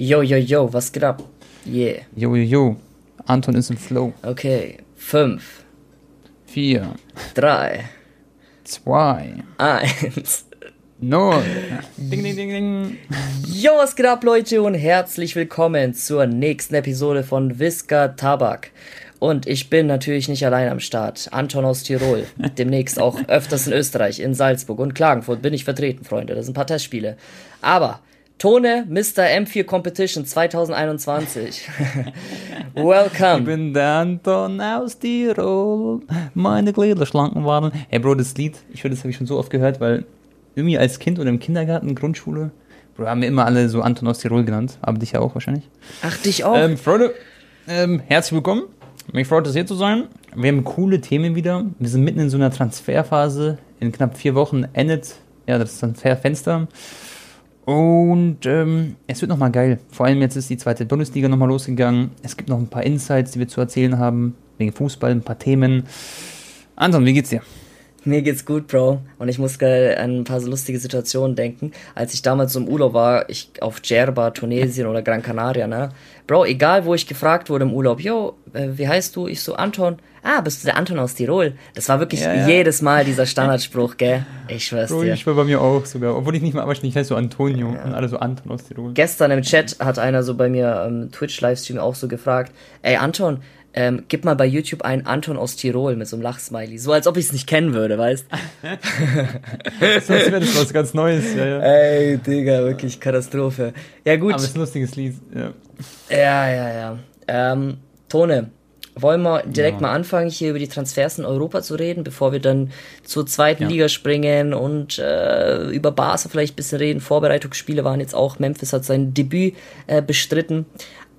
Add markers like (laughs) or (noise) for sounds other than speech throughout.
Yo, yo, yo, was geht ab? Yeah. Yo, yo, yo. Anton ist im Flow. Okay. Fünf, Vier, drei, zwei, eins. null. Ding, ding, ding, ding. Yo, was geht ab, Leute, und herzlich willkommen zur nächsten Episode von Whisker Tabak. Und ich bin natürlich nicht allein am Start. Anton aus Tirol. (laughs) Demnächst auch öfters in Österreich, in Salzburg und Klagenfurt bin ich vertreten, Freunde. Das sind ein paar Testspiele. Aber Tone Mr. M4 Competition 2021. (laughs) Ich Welcome. bin der Anton aus Tirol. Meine Glieder schlanken waren. Hey, Bro, das Lied, ich höre, das habe ich schon so oft gehört, weil irgendwie als Kind oder im Kindergarten, Grundschule, Bro, haben wir immer alle so Anton aus Tirol genannt. Aber dich ja auch wahrscheinlich. Ach, dich auch? Ähm, Freunde, ähm, herzlich willkommen. Mich freut es hier zu sein. Wir haben coole Themen wieder. Wir sind mitten in so einer Transferphase. In knapp vier Wochen endet ja, das Transferfenster. Und ähm, es wird nochmal geil. Vor allem jetzt ist die zweite Bundesliga nochmal losgegangen. Es gibt noch ein paar Insights, die wir zu erzählen haben. Wegen Fußball, ein paar Themen. Anton, wie geht's dir? Mir geht's gut, Bro. Und ich muss gerade an ein paar so lustige Situationen denken. Als ich damals im Urlaub war, ich auf Djerba, Tunesien oder Gran Canaria, ne? Bro, egal wo ich gefragt wurde im Urlaub, yo, äh, wie heißt du? Ich so, Anton. Ah, bist du der Anton aus Tirol? Das war wirklich Ja, ja. jedes Mal dieser Standardspruch, gell? Ich schwör's Bro, dir. ich war bei mir auch sogar. Obwohl ich nicht mal, aber ich heiße so Antonio und alle so Anton aus Tirol. Gestern im Chat hat einer so bei mir im Twitch-Livestream auch so gefragt, ey Anton, ähm, gib mal bei YouTube einen Anton aus Tirol mit so einem Lachsmiley. So als ob ich es nicht kennen würde, weißt? Das wäre das was ganz Neues. Ja, ja. Ey, Digga, wirklich Katastrophe. Ja gut. Aber es ist ein lustiges Lied. Ja. Ja, ja, ja. Ähm, Tone, wollen wir direkt Ja. mal anfangen, hier über die Transfers in Europa zu reden, bevor wir dann zur zweiten Ja. Liga springen und äh, über Barca vielleicht ein bisschen reden. Vorbereitungsspiele waren jetzt auch. Memphis hat sein Debüt äh, bestritten.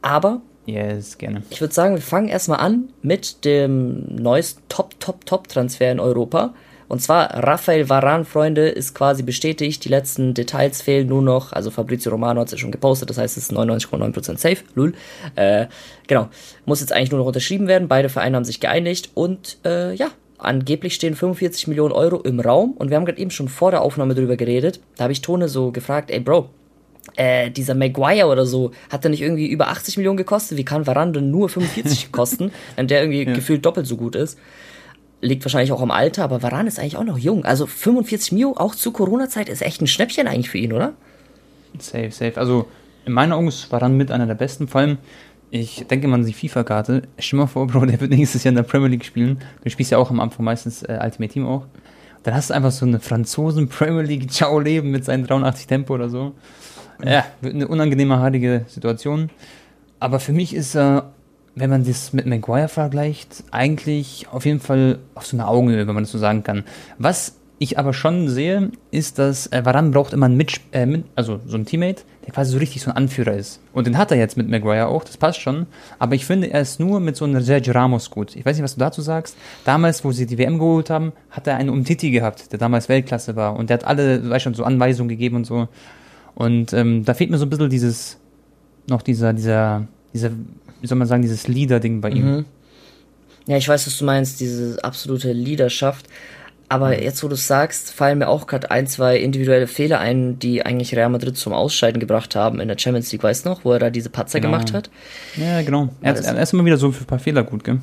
Aber Yes, gerne. ich würde sagen, wir fangen erstmal an mit dem neuesten Top, Top, Top-Transfer in Europa. Und zwar Rafael Varane, Freunde, ist quasi bestätigt. Die letzten Details fehlen nur noch. Also Fabrizio Romano hat es ja schon gepostet, das heißt, es ist 99,9% safe. Lul. Äh, genau. Muss jetzt eigentlich nur noch unterschrieben werden. Beide Vereine haben sich geeinigt. Und äh, ja, angeblich stehen 45 Millionen Euro im Raum. Und wir haben gerade eben schon vor der Aufnahme drüber geredet. Da habe ich Tone so gefragt, ey Bro, äh, dieser Maguire oder so, hat der nicht irgendwie über 80 Millionen gekostet? Wie kann Varane denn nur 45 (laughs) kosten, wenn der irgendwie gefühlt doppelt so gut ist? Liegt wahrscheinlich auch am Alter, aber Varane ist eigentlich auch noch jung. Also 45 Mio, auch zu Corona-Zeit, ist echt ein Schnäppchen eigentlich für ihn, oder? Safe, safe. Also in meinen Augen ist Varane mit einer der besten. Vor allem, ich denke mal an die FIFA-Karte. Stell mal vor, Bro, der wird nächstes Jahr in der Premier League spielen. Du spielst ja auch am Anfang meistens äh, Ultimate Team auch. Dann hast du einfach so eine Franzosen Premier League Ciao Leben mit seinen 83 Tempo oder so. Ja, wird eine unangenehme, haalige Situation. Aber für mich ist er, wenn man das mit Maguire vergleicht, eigentlich auf jeden Fall auf so einer Augenhöhe, wenn man das so sagen kann. Was ich aber schon sehe, ist, dass äh, Varane braucht immer einen Mit, äh, mit, also so einen Teammate, der quasi so richtig so ein Anführer ist. Und den hat er jetzt mit Maguire auch, das passt schon. Aber ich finde, er ist nur mit so einem Sergio Ramos gut. Ich weiß nicht, was du dazu sagst. Damals, wo sie die WM geholt haben, hat er einen Umtiti gehabt, der damals Weltklasse war. Und der hat alle, weißt schon, so Anweisungen gegeben und so. Und ähm, da fehlt mir so ein bisschen dieses, noch dieser, dieser, dieser, wie soll man sagen, dieses Leader-Ding bei ihm. Ja, ich weiß, was du meinst, diese absolute Leaderschaft. Aber jetzt, wo du sagst, fallen mir auch gerade ein, zwei individuelle Fehler ein, die eigentlich Real Madrid zum Ausscheiden gebracht haben in der Champions League, weißt du noch, wo er da diese Patzer Genau. gemacht hat? Ja, genau. Er, er ist immer wieder so für ein paar Fehler gut, gell?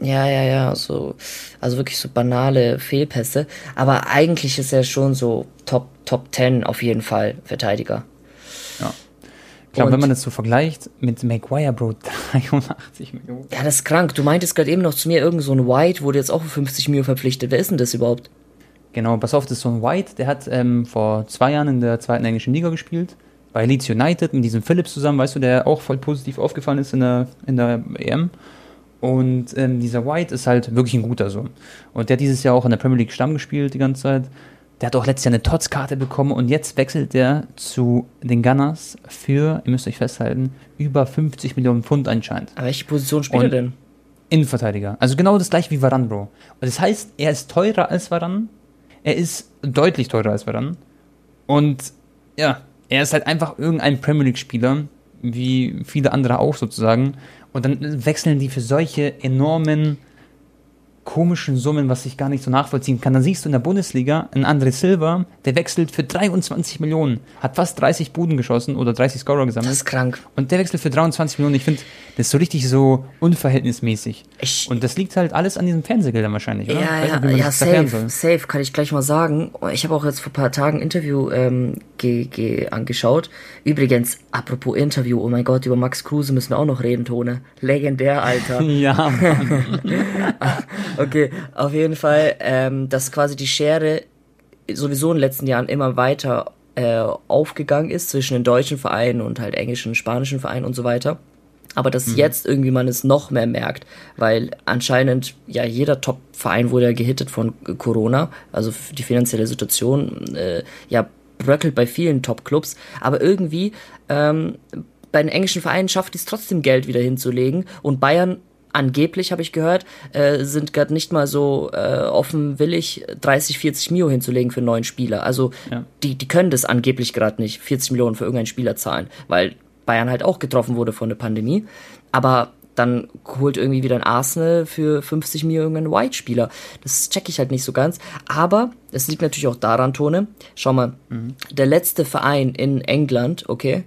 Ja, ja, ja, so, also wirklich so banale Fehlpässe. Aber eigentlich ist er schon so Top, Top 10 auf jeden Fall Verteidiger. Ich glaube, wenn man das so vergleicht mit Maguire, Bro, (laughs) 83 Millionen. Ja, das ist krank. Du meintest gerade eben noch zu mir, irgend so ein White wurde jetzt auch für 50 Mio verpflichtet. Wer ist denn das überhaupt? Genau, pass auf, das ist so ein White, der hat ähm, vor zwei Jahren in der zweiten englischen Liga gespielt. Bei Leeds United mit diesem Phillips zusammen, weißt du, der auch voll positiv aufgefallen ist in der, in der EM. Und ähm, dieser White ist halt wirklich ein guter so. Und der hat dieses Jahr auch in der Premier League Stamm gespielt die ganze Zeit. Der hat auch letztes Jahr eine Tots-Karte bekommen und jetzt wechselt der zu den Gunners für, ihr müsst euch festhalten, über 50 Millionen Pfund anscheinend. Aber welche Position spielt er Und- denn? Innenverteidiger. Also genau das gleiche wie Varane, Bro. Und das heißt, er ist teurer als Varane. Er ist deutlich teurer als Varane. Und ja, er ist halt einfach irgendein Premier League-Spieler, wie viele andere auch sozusagen. Und dann wechseln die für solche enormen komischen Summen, was ich gar nicht so nachvollziehen kann. Dann siehst du in der Bundesliga einen André Silva, der wechselt für 23 Millionen, hat fast 30 Buden geschossen oder 30 Scorer gesammelt. Das ist krank. Und der wechselt für 23 Millionen. Ich finde, das ist so richtig so unverhältnismäßig. Ich- Und das liegt halt alles an diesen Fernsehgeldern wahrscheinlich, oder? Ja, ja, nicht, ja, safe, safe, kann ich gleich mal sagen. Ich habe auch jetzt vor ein paar Tagen ein Interview ähm, ge, ge, angeschaut. Übrigens, apropos Interview, oh mein Gott, über Max Kruse müssen wir auch noch reden, Tone. Legendär, Alter. (laughs) Ja. (laughs) Okay, auf jeden Fall, ähm, dass quasi die Schere sowieso in den letzten Jahren immer weiter äh, aufgegangen ist zwischen den deutschen Vereinen und halt englischen, spanischen Vereinen und so weiter. Aber dass jetzt irgendwie man es noch mehr merkt, weil anscheinend ja jeder Top-Verein wurde ja gehittet von Corona, also die finanzielle Situation äh, ja bröckelt bei vielen Top-Clubs, aber irgendwie ähm, bei den englischen Vereinen schafft es trotzdem Geld wieder hinzulegen und Bayern angeblich habe ich gehört, äh, sind gerade nicht mal so äh, offen willig, 30, 40 Mio hinzulegen für einen neuen Spieler. Also Ja. die, die können das angeblich gerade nicht, 40 Millionen für irgendeinen Spieler zahlen, weil Bayern halt auch getroffen wurde von der Pandemie. Aber dann holt irgendwie wieder ein Arsenal für 50 Millionen irgendeinen White-Spieler. Das check ich halt nicht so ganz. Aber es liegt natürlich auch daran, Tone. Schau mal, der letzte Verein in England, okay,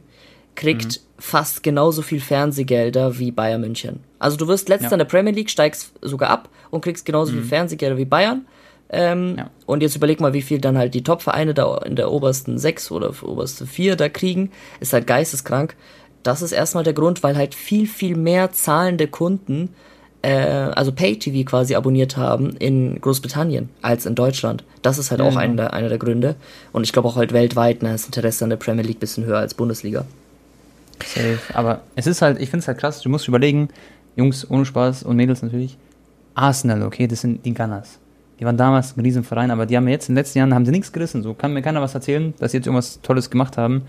kriegt fast genauso viel Fernsehgelder wie Bayern München. Also du wirst letzter Ja. in der Premier League, steigst sogar ab und kriegst genauso viel Fernsehgelder wie Bayern. Ähm, Ja. Und jetzt überleg mal, wie viel dann halt die Top-Vereine da in der obersten sechs oder oberste vier da kriegen. Ist halt geisteskrank. Das ist erstmal der Grund, weil halt viel, viel mehr zahlende Kunden, äh, also Pay-TV quasi abonniert haben in Großbritannien als in Deutschland. Das ist halt Ja, auch genau. einer der, einer der Gründe. Und ich glaube auch halt weltweit, ne, das Interesse an der Premier League bisschen höher als Bundesliga. Safe. Aber es ist halt, ich finde es halt krass, du musst überlegen, Jungs ohne Spaß und Mädels natürlich, Arsenal, okay, das sind die Gunners. Die waren damals ein Riesenverein, aber die haben jetzt in den letzten Jahren haben sie nichts gerissen. So kann mir keiner was erzählen, dass sie jetzt irgendwas Tolles gemacht haben.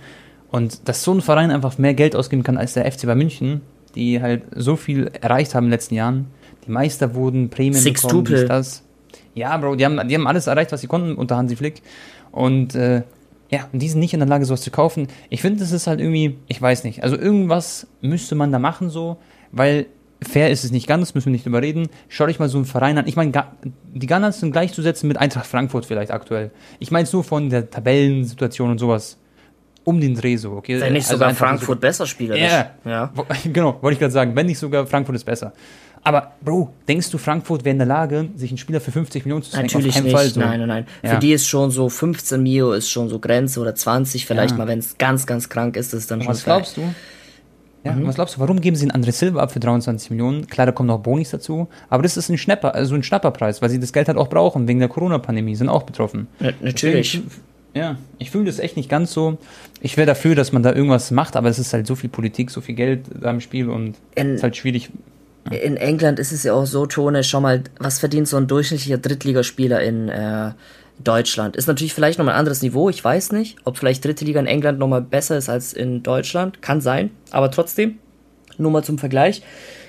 Und dass so ein Verein einfach mehr Geld ausgeben kann als der FC bei München, die halt so viel erreicht haben in den letzten Jahren. Die Meister wurden, Prämien bekommen, Sixtuple. dies, das. Ja, Bro, die haben, die haben alles erreicht, was sie konnten unter Hansi Flick. Und äh, ja, und die sind nicht in der Lage, sowas zu kaufen. Ich finde, das ist halt irgendwie, ich weiß nicht. Also irgendwas müsste man da machen so, weil fair ist es nicht ganz, müssen wir nicht drüber reden. Schau dich mal so einen Verein an. Ich meine, die Gunners sind gleichzusetzen mit Eintracht Frankfurt vielleicht aktuell. Ich meine es nur von der Tabellensituation und sowas. Um den Dreh so, okay? Wenn nicht Also sogar Frankfurt besser spielerisch. Ja. ja. (laughs) Genau, wollte ich gerade sagen. Wenn nicht sogar Frankfurt ist besser. Aber, Bro, denkst du, Frankfurt wäre in der Lage, sich einen Spieler für 50 Millionen zu schenken? Natürlich nicht. Fall so. Nein, nein, nein. Ja. Für die ist schon so 15 Mio ist schon so Grenze oder 20 vielleicht Ja. mal, wenn es ganz, ganz krank ist, ist dann schon Was glaubst du? Ja, Mhm. was glaubst du, warum geben sie einen André Silva ab für 23 Millionen? Klar, da kommen noch Bonis dazu, aber das ist ein Schnapper, also ein Schnapperpreis, weil sie das Geld halt auch brauchen, wegen der Corona-Pandemie, sind auch betroffen. Na- Natürlich. Deswegen, ja, ich fühle das echt nicht ganz so. Ich wäre dafür, dass man da irgendwas macht, aber es ist halt so viel Politik, so viel Geld da im Spiel und es ist halt schwierig. in England ist es ja auch so, Tone, schau mal, was verdient so ein durchschnittlicher Drittligaspieler in äh, Deutschland? Ist natürlich vielleicht nochmal ein anderes Niveau, ich weiß nicht, ob vielleicht dritte Liga in England nochmal besser ist als in Deutschland, kann sein, aber trotzdem, nur mal zum Vergleich.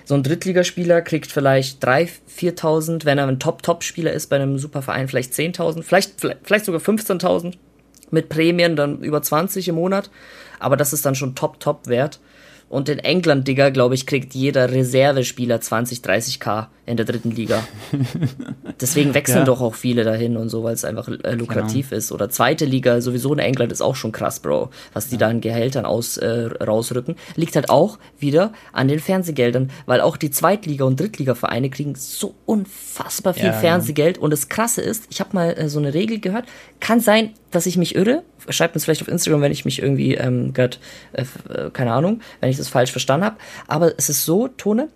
So ein Drittligaspieler kriegt vielleicht 3.000, 4.000, wenn er ein Top-Top-Spieler ist bei einem Superverein, vielleicht 10.000, vielleicht, vielleicht sogar 15.000 mit Prämien dann über 20 im Monat. Aber das ist dann schon Top-Top-Wert. Und in England, Digga, glaube ich, kriegt jeder Reservespieler 20, 30k in der dritten Liga. (laughs) Deswegen wechseln Ja. doch auch viele dahin und so, weil es einfach äh, lukrativ ist. Oder zweite Liga, sowieso in England ist auch schon krass, Bro, was die da in Gehältern aus, äh, rausrücken. Liegt halt auch wieder an den Fernsehgeldern, weil auch die Zweitliga- und Drittliga-Vereine kriegen so unfassbar viel Ja, ja. Fernsehgeld. Und das Krasse ist, ich habe mal äh, so eine Regel gehört, kann sein, dass ich mich irre. Schreibt uns vielleicht auf Instagram, wenn ich mich irgendwie ähm, grad, äh, äh, keine Ahnung, wenn ich das falsch verstanden habe. Aber es ist so, Tone,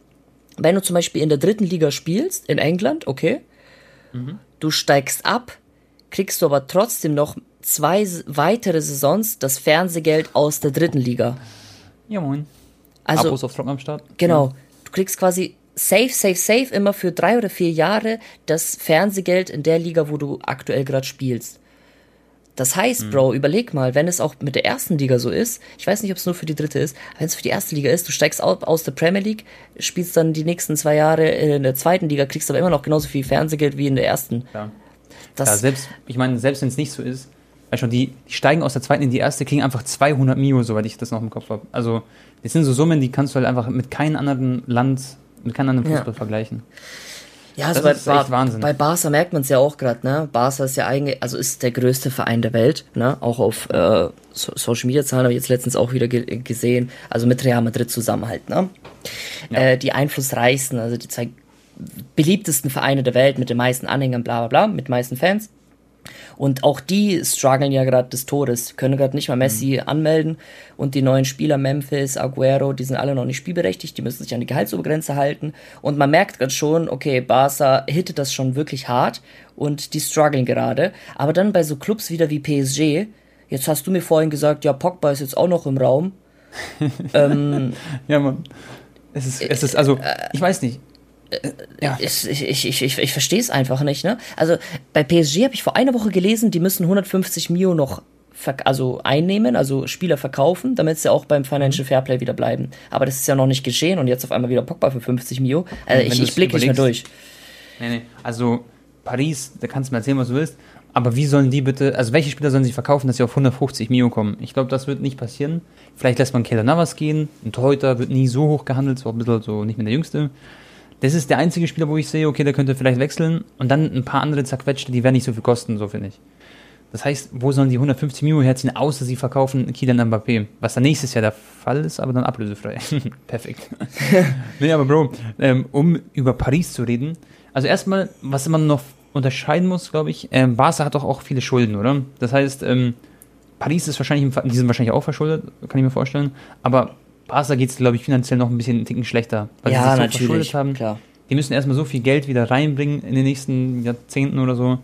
wenn du zum Beispiel in der dritten Liga spielst, in England, okay, du steigst ab, kriegst du aber trotzdem noch zwei weitere Saisons das Fernsehgeld aus der dritten Liga. Ja, moin. Also, Abos auf Trocken am Start. Genau. Du kriegst quasi safe, safe, safe immer für drei oder vier Jahre das Fernsehgeld in der Liga, wo du aktuell gerade spielst. Das heißt, Bro, überleg mal, wenn es auch mit der ersten Liga so ist, ich weiß nicht, ob es nur für die dritte ist, wenn es für die erste Liga ist, du steigst au- aus der Premier League, spielst dann die nächsten zwei Jahre in der zweiten Liga, kriegst aber immer noch genauso viel Fernsehgeld wie in der ersten. Ja. Das, Ja, selbst, ich meine, selbst wenn es nicht so ist, weißt schon, die, die steigen aus der zweiten in die erste, kriegen einfach 200 Mio, soweit ich das noch im Kopf habe. Also, das sind so Summen, die kannst du halt einfach mit keinem anderen Land, mit keinem anderen Ja. Fußball vergleichen. Ja, also das bei, ist echt Wahnsinn. bei Barca merkt man es ja auch gerade, ne? Barca ist ja eigentlich, also ist der größte Verein der Welt, ne? Auch auf äh, so Social Media Zahlen habe ich jetzt letztens auch wieder ge gesehen, also mit Real Madrid zusammen halt, ne? Äh, die einflussreichsten, also die zwei beliebtesten Vereine der Welt mit den meisten Anhängern, bla bla bla, mit den meisten Fans. Und auch die strugglen ja gerade des Todes, können gerade nicht mal Messi Mhm. anmelden. Und die neuen Spieler, Memphis, Aguero, die sind alle noch nicht spielberechtigt, die müssen sich an die Gehaltsobergrenze halten. Und man merkt gerade schon, okay, Barca hittet das schon wirklich hart und die strugglen gerade. Aber dann bei so Clubs wieder wie PSG, jetzt hast du mir vorhin gesagt, ja, Pogba ist jetzt auch noch im Raum. (laughs) Ja, Mann. Es ist, es ist, also, ich weiß nicht. Ja. Ich, ich, ich, ich, ich, verstehe es einfach nicht, ne? Also bei PSG habe ich vor einer Woche gelesen, die müssen 150 Mio noch also einnehmen, also Spieler verkaufen, damit sie auch beim Mhm. Financial Fairplay wieder bleiben. Aber das ist ja noch nicht geschehen und jetzt auf einmal wieder Pogba für 50 Mio. Also ich, ich blicke nicht mehr durch. Nee, nee. Also, Paris, da kannst du mir erzählen, was du willst. Aber wie sollen die bitte, also welche Spieler sollen sie verkaufen, dass sie auf 150 Mio kommen? Ich glaube, das wird nicht passieren. Vielleicht lässt man Keller Navas gehen. Ein Torhüter wird nie so hoch gehandelt, so ein bisschen so nicht mehr der Jüngste. Das ist der einzige Spieler, wo ich sehe, okay, der könnte vielleicht wechseln. Und dann ein paar andere zerquetschte, die werden nicht so viel kosten, so finde ich. Das heißt, wo sollen die 150 Mio herziehen, außer sie verkaufen Kylian Mbappé? Was dann nächstes Jahr der Fall ist, aber dann ablösefrei. (laughs) Perfekt. (laughs) nee, aber Bro, ähm, um über Paris zu reden, also erstmal, was man noch unterscheiden muss, glaube ich, ähm, Barca hat doch auch viele Schulden, oder? Das heißt, ähm, Paris ist wahrscheinlich, die sind wahrscheinlich auch verschuldet, kann ich mir vorstellen, aber Barca geht es, glaube ich, finanziell noch ein bisschen einen Ticken schlechter, weil Ja, sie sich so natürlich, verschuldet haben. klar. Die müssen erstmal so viel Geld wieder reinbringen in den nächsten Jahrzehnten oder so,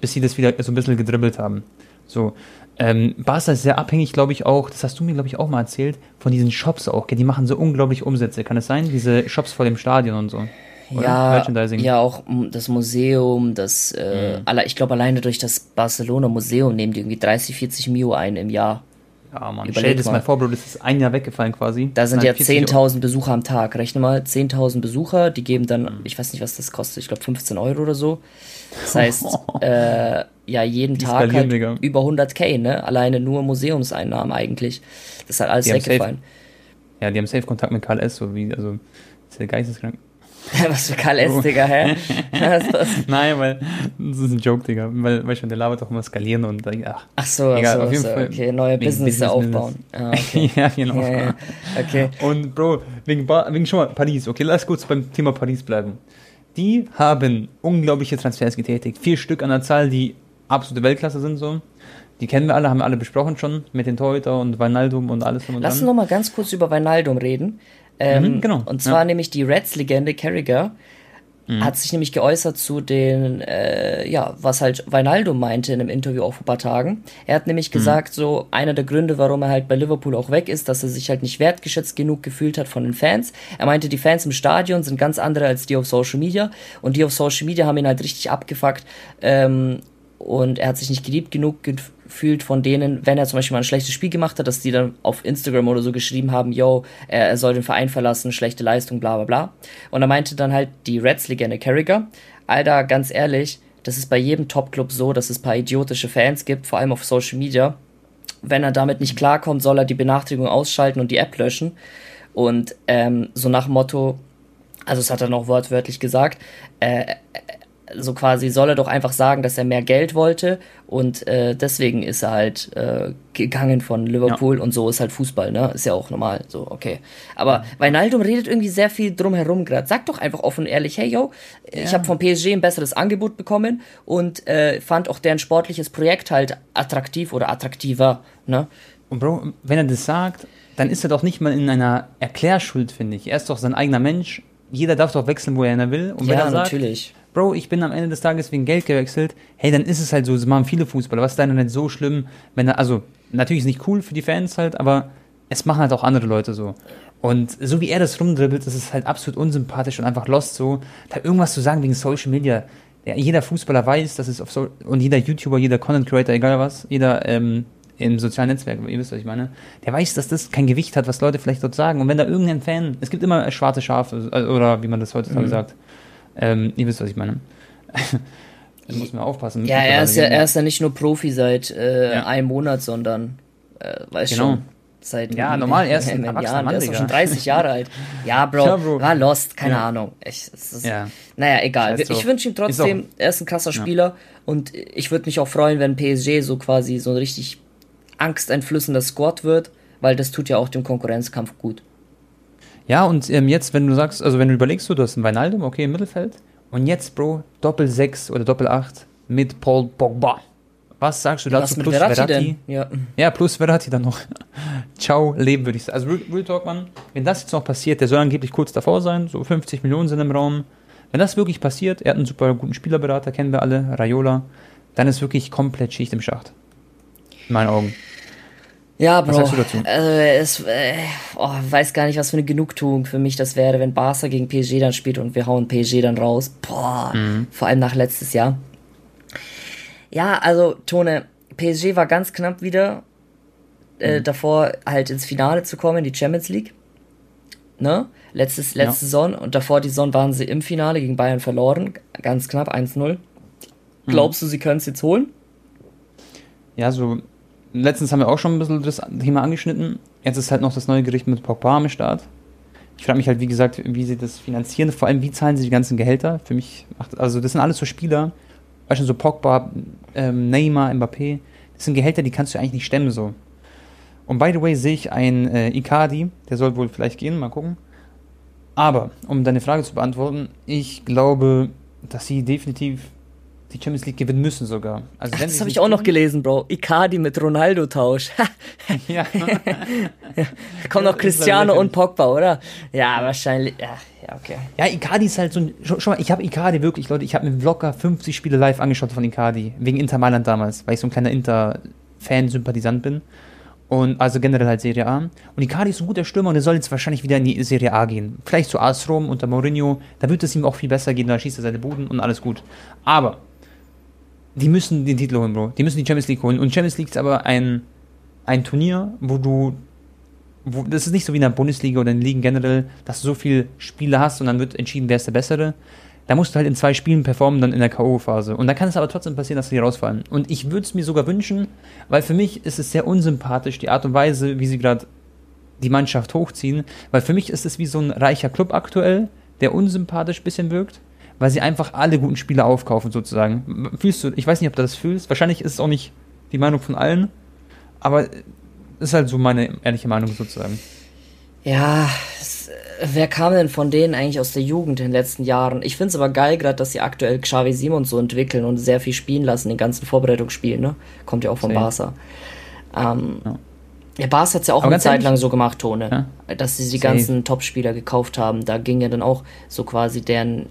bis sie das wieder so ein bisschen gedribbelt haben. So. Ähm, Barca ist sehr abhängig, glaube ich, auch, das hast du mir, glaube ich, auch mal erzählt, von diesen Shops auch. Die machen so unglaublich Umsätze. Kann es sein? Diese Shops vor dem Stadion und so. Oder? Ja, Merchandising. ja, auch das Museum, das, äh, alle, ich glaube alleine durch das Barcelona Museum nehmen die irgendwie 30, 40 Mio ein im Jahr. Ja, Mann. Überleg Stell dir das mal. vor, Bro, das ist ein Jahr weggefallen quasi. Da sind ja 40 10.000 Besucher am Tag. Rechne mal, 10.000 Besucher, die geben dann, Mhm. ich weiß nicht, was das kostet, ich glaube 15 Euro oder so. Das heißt, (laughs) äh, ja, jeden Tag halt über 100k, ne? Alleine nur Museumseinnahmen eigentlich. Das ist halt alles Die weggefallen. Ja, die haben safe Kontakt mit Karl S., so wie, also, ist der geisteskrank. (laughs) was für Karl S, Digga, hä? Was, was? (laughs) Nein, weil, das ist ein Joke, Digga. Weil, weißt du, der labert doch immer skalieren und, ach. Ach so, ach Egal, so, auf jeden so Fall okay, neue Business Business, aufbauen. Ah, okay. (laughs) ja, genau. ja, ja. Okay. Und Bro, wegen, wegen schon mal Paris, okay, lass kurz beim Thema Paris bleiben. Die haben unglaubliche Transfers getätigt. Vier Stück an der Zahl, die absolute Weltklasse sind so. Die kennen wir alle, haben wir alle besprochen schon mit den Torhüter und Wijnaldum und alles und Lass uns dran. noch mal ganz kurz über Wijnaldum reden. Ähm, Mhm, genau, Und zwar ja. nämlich die Reds-Legende Carragher Mhm. hat sich nämlich geäußert zu den, äh, ja, was halt Wijnaldum meinte in einem Interview auch vor ein paar Tagen. Er hat Mhm. nämlich gesagt, so einer der Gründe, warum er halt bei Liverpool auch weg ist, dass er sich halt nicht wertgeschätzt genug gefühlt hat von den Fans. Er meinte, die Fans im Stadion sind ganz andere als die auf Social Media und die auf Social Media haben ihn halt richtig abgefuckt. Ähm, und er hat sich nicht geliebt genug gefühlt von denen, wenn er zum Beispiel mal ein schlechtes Spiel gemacht hat, dass die dann auf Instagram oder so geschrieben haben, yo, er, soll den Verein verlassen, schlechte Leistung, bla bla bla. Und er meinte dann halt die Reds-Legende Carragher, Alter, ganz ehrlich, das ist bei jedem Top-Club so, dass es ein paar idiotische Fans gibt, vor allem auf Social Media. Wenn er damit nicht klarkommt, soll er die Benachrichtigung ausschalten und die App löschen. Und ähm, so nach Motto, also das hat er noch wortwörtlich gesagt, äh, so quasi soll er doch einfach sagen, dass er mehr Geld wollte und äh, deswegen ist er halt äh, gegangen von Liverpool und so ist halt Fußball, ne? Ist ja auch normal, so, okay. Aber Wijnaldum redet irgendwie sehr viel drumherum gerade. Sag doch einfach offen und ehrlich, hey yo, ich habe vom PSG ein besseres Angebot bekommen und äh, fand auch deren sportliches Projekt halt attraktiv oder attraktiver, ne? Und Bro, wenn er das sagt, dann ist er doch nicht mal in einer Erklärschuld, finde ich. Er ist doch sein eigener Mensch. Jeder darf doch wechseln, wo er will. Und wenn ja, er sagt, natürlich. Bro, ich bin am Ende des Tages wegen Geld gewechselt, hey, dann ist es halt so, das machen viele Fußballer. Was ist da denn nicht so schlimm, wenn also, natürlich ist nicht cool für die Fans halt, aber es machen halt auch andere Leute so. Und so wie er das rumdribbelt, das ist halt absolut unsympathisch und einfach lost so. Da irgendwas zu sagen wegen Social Media. Ja, jeder Fußballer weiß, dass es auf so, und jeder YouTuber, jeder Content Creator, egal was, jeder, ähm, im sozialen Netzwerk, ihr wisst, was ich meine, der weiß, dass das kein Gewicht hat, was Leute vielleicht dort sagen. Und wenn da irgendein Fan, es gibt immer schwarze Schafe, äh, oder wie man das heutzutage Mhm. sagt, ähm, ihr wisst, was ich meine. da muss man aufpassen. Ja, er ist ja, er ist ja nicht nur Profi seit äh, Ja. einem Monat, sondern äh, weiß Genau. schon. Seit Ja, normal, er ist ein (laughs) Jahren. Mann, Der ist schon 30 Jahre alt. (laughs) Ja, Bro, Ja, Bro. war lost, keine Ja. Ahnung. Ich, ist, Ja. Naja, egal. Scheiß. Ich wünsche ihm trotzdem, Ist er ist ein krasser Spieler und ich würde mich auch freuen, wenn PSG so quasi so ein richtig angsteinflößender Squad wird, weil das tut ja auch dem Konkurrenzkampf gut. Ja, und ähm, jetzt, wenn du sagst, also wenn du überlegst, du, du hast einen Wijnaldum, okay, im Mittelfeld. Und jetzt, Bro, Doppel 6 oder Doppel 8 mit Paul Pogba. Was sagst du dazu? Plus Verratti, Verratti? Ja. Ja, plus Verratti dann noch. (laughs) Ciao, Leben würde ich sagen. Also Real, Real Talk, Mann, wenn das jetzt noch passiert, der soll angeblich kurz davor sein, so 50 Millionen sind im Raum. Wenn das wirklich passiert, er hat einen super guten Spielerberater, kennen wir alle, Raiola, dann ist wirklich komplett Schicht im Schacht. In meinen Augen. Ja, Was Bro. sagst du dazu? Äh, es, äh, oh, weiß gar nicht, was für eine Genugtuung für mich das wäre, wenn Barca gegen PSG dann spielt und wir hauen PSG dann raus. Boah, Mhm. vor allem nach letztes Jahr. Ja, also, Tone, PSG war ganz knapp wieder äh, Mhm. davor, halt ins Finale zu kommen, in die Champions League. Ne? Letztes, letzte Ja. Saison und davor die Saison waren sie im Finale gegen Bayern verloren. Ganz knapp, 1-0. Mhm. Glaubst du, sie können es jetzt holen? Ja, so, letztens haben wir auch schon ein bisschen das Thema angeschnitten. Jetzt ist halt noch das neue Gericht mit Pogba am Start. Ich frage mich halt, wie gesagt, wie sie das finanzieren. Vor allem, wie zahlen sie die ganzen Gehälter? Für mich macht, also das sind alles so Spieler, weißt du, so Pogba, ähm, Neymar, Mbappé. Das sind Gehälter, die kannst du eigentlich nicht stemmen, so. Und by the way sehe ich einen äh, Icardi, der soll wohl vielleicht gehen, mal gucken. Aber, um deine Frage zu beantworten, ich glaube, dass sie definitiv die Champions League gewinnen müssen sogar. Also, Ach, das habe ich auch noch gelesen, Bro. Icardi mit Ronaldo-Tausch. (laughs) Ja. (laughs) Kommt noch Cristiano und Pogba, oder? Ja, wahrscheinlich. Ja, ja okay. Ja, Icardi ist halt so ein. Schau, schau mal, ich habe Icardi wirklich, Leute, ich habe mir locker 50 Spiele live angeschaut von Icardi. Wegen Inter Mailand damals, weil ich so ein kleiner Inter-Fan-Sympathisant bin. Und also generell halt Serie A. Und Icardi ist ein guter Stürmer und er soll jetzt wahrscheinlich wieder in die Serie A gehen. Vielleicht zu AS Rom unter Mourinho. Da wird es ihm auch viel besser gehen, da schießt er seine Buden und alles gut. Aber die müssen den Titel holen, Bro. Die müssen die Champions League holen. Und Champions League ist aber ein, ein Turnier, wo du wo, das ist nicht so wie in der Bundesliga oder in den Ligen generell, dass du so viele Spiele hast und dann wird entschieden, wer ist der Bessere. Da musst du halt in zwei Spielen performen, dann in der K.O.-Phase. Und dann kann es aber trotzdem passieren, dass sie rausfallen. Und ich würde es mir sogar wünschen, weil für mich ist es sehr unsympathisch, die Art und Weise, wie sie gerade die Mannschaft hochziehen. Weil für mich ist es wie so ein reicher Club aktuell, der unsympathisch ein bisschen wirkt, weil sie einfach alle guten Spieler aufkaufen, sozusagen. Fühlst du, ich weiß nicht, ob du das fühlst. Wahrscheinlich ist es auch nicht die Meinung von allen, aber ist halt so meine ehrliche Meinung sozusagen. Ja, äh, wer kam denn von denen eigentlich aus der Jugend in den letzten Jahren? Ich finde es aber geil, gerade, dass sie aktuell Xavi Simons so entwickeln und sehr viel spielen lassen, den ganzen Vorbereitungsspielen, ne? Kommt ja auch von. Barca. Ähm, Ja. ja. Barca hat es ja auch Aber eine Zeit ehrlich- lang so gemacht, Tone. Dass sie die ganzen Topspieler gekauft haben. Da ging ja dann auch so quasi deren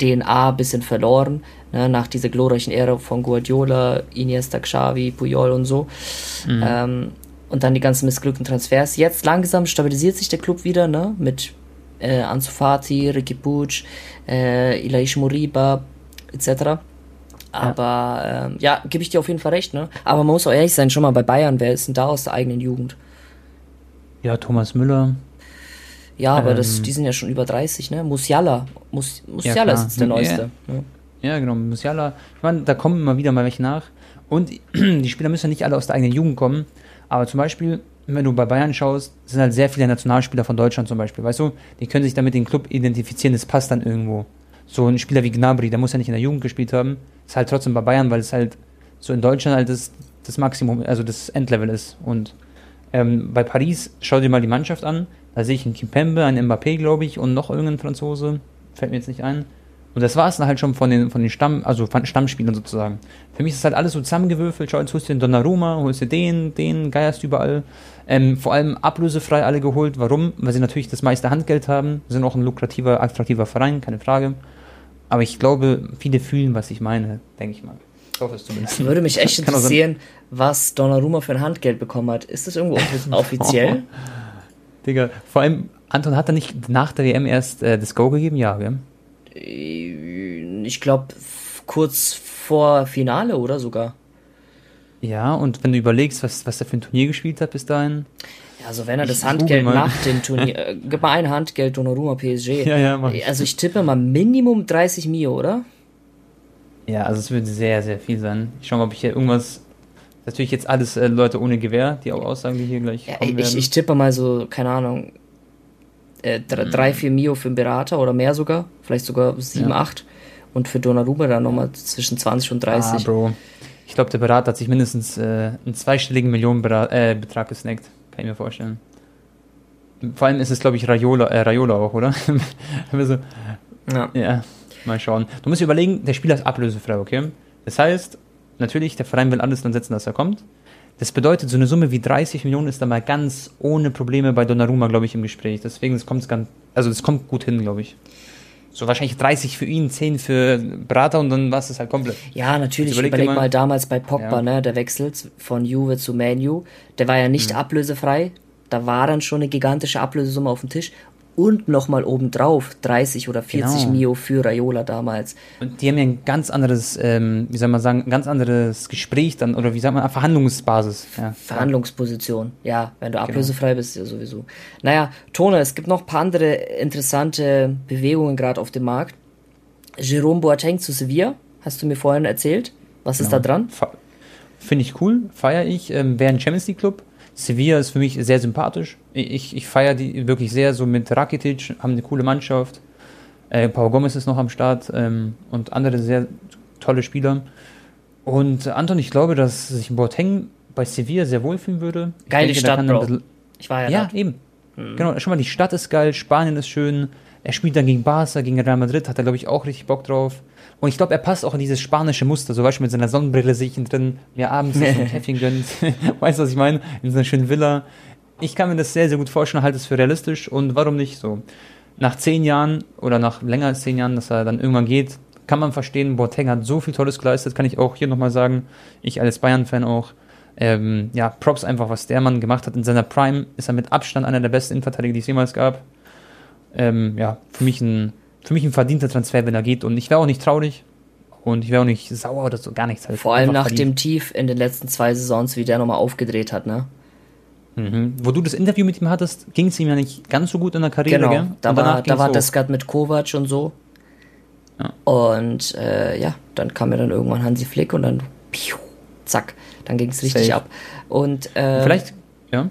DNA ein bisschen verloren, ne? nach dieser glorreichen Ära von Guardiola, Iniesta, Xavi, Puyol und so. Mhm. Ähm, und dann die ganzen missglückten Transfers. Jetzt langsam stabilisiert sich der Club wieder, ne? Mit äh, Ansu Fati, Ricky Puig, äh, Ilaish Moriba, etc. Aber ähm, ja, gebe ich dir auf jeden Fall recht, ne? Aber man muss auch ehrlich sein, schon mal bei Bayern, wer ist denn da aus der eigenen Jugend? Ja, Thomas Müller. Ja, aber das, Ähm. die sind ja schon über 30, ne? Musiala. Mus, Musiala klar. ist jetzt der Ja. Neueste. Ne? Ja, genau, Musiala. Ich meine, da kommen immer wieder mal welche nach. Und (clears throat) die Spieler müssen ja nicht alle aus der eigenen Jugend kommen. Aber zum Beispiel, wenn du bei Bayern schaust, sind halt sehr viele Nationalspieler von Deutschland zum Beispiel. Weißt du, die können sich damit den Club identifizieren, das passt dann irgendwo. So ein Spieler wie Gnabry, der muss ja nicht in der Jugend gespielt haben, ist halt trotzdem bei Bayern, weil es halt so in Deutschland halt das, das Maximum, also das Endlevel ist. Und ähm, bei Paris, schau dir mal die Mannschaft an. Da sehe ich einen Kimpembe, einen Mbappé, glaube ich, und noch irgendeinen Franzose. Fällt mir jetzt nicht ein. Und das war es dann halt schon von den, von den Stamm, also von Stammspielern sozusagen. Für mich ist das halt alles so zusammengewürfelt. Schau, jetzt holst du den Donnarumma, holst du den, den, geierst überall. Ähm, vor allem ablösefrei alle geholt. Warum? Weil sie natürlich das meiste Handgeld haben. Sind auch ein lukrativer, attraktiver Verein, keine Frage. Aber ich glaube, viele fühlen, was ich meine, denke ich mal. Ich hoffe es zumindest. Würde mich echt (laughs) interessieren, was Donnarumma für ein Handgeld bekommen hat. Ist das irgendwo offi- (laughs) offiziell? (laughs) Digga, vor allem, Anton hat er nicht nach der WM erst äh, das Go gegeben? Ja, gell? ich glaube, kurz vor Finale oder sogar. Ja, und wenn du überlegst, was, was er für ein Turnier gespielt hat bis dahin. Ja, also wenn er das Handgeld mal. nach dem Turnier. (laughs) Äh, gib mal ein Handgeld, Donnarumma PSG. Ja, ja, mach ich. Also ich tippe mal Minimum 30 Mio, oder? Ja, also es wird sehr, sehr viel sein. Ich schau mal, ob ich hier irgendwas Natürlich jetzt alles äh, Leute ohne Gewehr, die auch Aussagen, die hier gleich Ja, kommen ich, werden. ich tippe mal so, keine Ahnung, äh, Mhm. dr- drei, vier Mio für einen Berater oder mehr sogar, vielleicht sogar sieben, Ja. acht. Und für Donnarumma dann nochmal zwischen 20 und 30. Ah, Bro. Ich glaube, der Berater hat sich mindestens äh, einen zweistelligen Millionenbetrag äh, Betrag gesnackt. Kann ich mir vorstellen. Vor allem ist es, glaube ich, Raiola, äh, Raiola auch, oder? (laughs) So, ja. ja, mal schauen. Du musst dir überlegen, der Spieler ist ablösefrei, okay? Das heißt, natürlich, der Verein will alles dann setzen, dass er kommt. Das bedeutet, so eine Summe wie 30 Millionen ist da mal ganz ohne Probleme bei Donnarumma, glaube ich, im Gespräch. Deswegen, das kommt ganz, also das kommt gut hin, glaube ich. So wahrscheinlich 30 für ihn, 10 für Berater und dann war es halt komplett. Ja, natürlich. Jetzt überleg Überleg, mal, mal- damals bei Pogba, Ja. ne, der Wechsel von Juve zu Manu, der war ja nicht Mhm. ablösefrei. Da war dann schon eine gigantische Ablösesumme auf dem Tisch. Und nochmal obendrauf 30 oder 40 Genau. Mio für Raiola damals. Und die haben ja ein ganz anderes, ähm, wie soll man sagen, ein ganz anderes Gespräch dann, oder wie sagt man, Verhandlungsbasis. Ja. Verhandlungsposition. Ja, wenn Genau. du ablösefrei bist, ja sowieso. Naja, Tone, es gibt noch ein paar andere interessante Bewegungen gerade auf dem Markt. Jerome Boateng zu Sevilla, hast du mir vorhin erzählt. Was ist da dran? Finde ich cool, feiere ich. Ähm, Wäre ein Champions League Club. Sevilla ist für mich sehr sympathisch. Ich, ich feiere die wirklich sehr, so mit Rakitic, haben eine coole Mannschaft. Äh, Pau Gomez ist noch am Start ähm, und andere sehr tolle Spieler. Und Anton, ich glaube, dass sich Boateng bei Sevilla sehr wohlfühlen würde. Ich Geile denke, Stadt, Bro. Ich war ja, Ja, da. eben. Genau, schon mal die Stadt ist geil, Spanien ist schön. Er spielt dann gegen Barca, gegen Real Madrid, hat er, glaube ich, auch richtig Bock drauf. Und ich glaube, er passt auch in dieses spanische Muster, so Beispiel mit seiner Sonnenbrille sich drin, mir abends ein (laughs) Käffchen gönnt. (laughs) weißt du, was ich meine? In so einer schönen Villa. Ich kann mir das sehr, sehr gut vorstellen, halte es für realistisch und warum nicht so? Nach zehn Jahren oder nach länger als zehn Jahren, dass er dann irgendwann geht, kann man verstehen, Boateng hat so viel Tolles geleistet, kann ich auch hier nochmal sagen. Ich als Bayern-Fan auch. Ähm, ja, Props einfach, was der Mann gemacht hat. In seiner Prime ist er mit Abstand einer der besten Innenverteidiger, die es jemals gab. Ähm, ja, für mich, ein, für mich ein verdienter Transfer, wenn er geht. Und ich wäre auch nicht traurig. Und ich wäre auch nicht sauer oder so, gar nichts. Halt. Vor allem nach verdient. dem Tief in den letzten zwei Saisons, wie der nochmal aufgedreht hat, ne? Mhm. Wo du das Interview mit ihm hattest, ging es ihm ja nicht ganz so gut in der Karriere, Genau, gell? da Und war, da war das gerade mit Kovac und so. Ja. Und äh, ja, dann kam ja dann irgendwann Hansi Flick und dann piu, zack, dann ging es richtig Safe. ab. Und äh, Vielleicht, ja.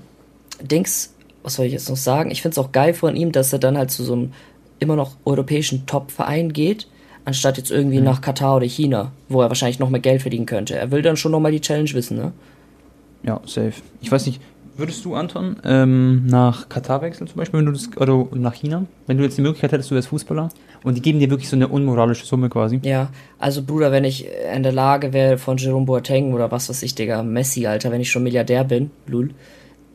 Dings, was soll ich jetzt noch sagen? Ich finde es auch geil von ihm, dass er dann halt zu so einem immer noch europäischen Top-Verein geht, anstatt jetzt irgendwie Mhm. nach Katar oder China, wo er wahrscheinlich noch mehr Geld verdienen könnte. Er will dann schon nochmal die Challenge wissen, ne? Ja, safe. Ich weiß nicht, würdest du, Anton, ähm, nach Katar wechseln zum Beispiel, wenn du das, oder nach China? Wenn du jetzt die Möglichkeit hättest, du wärst Fußballer und die geben dir wirklich so eine unmoralische Summe quasi. Ja, also Bruder, wenn ich in der Lage wäre von Jerome Boateng oder was weiß ich, Digga, Messi, Alter, wenn ich schon Milliardär bin, lul,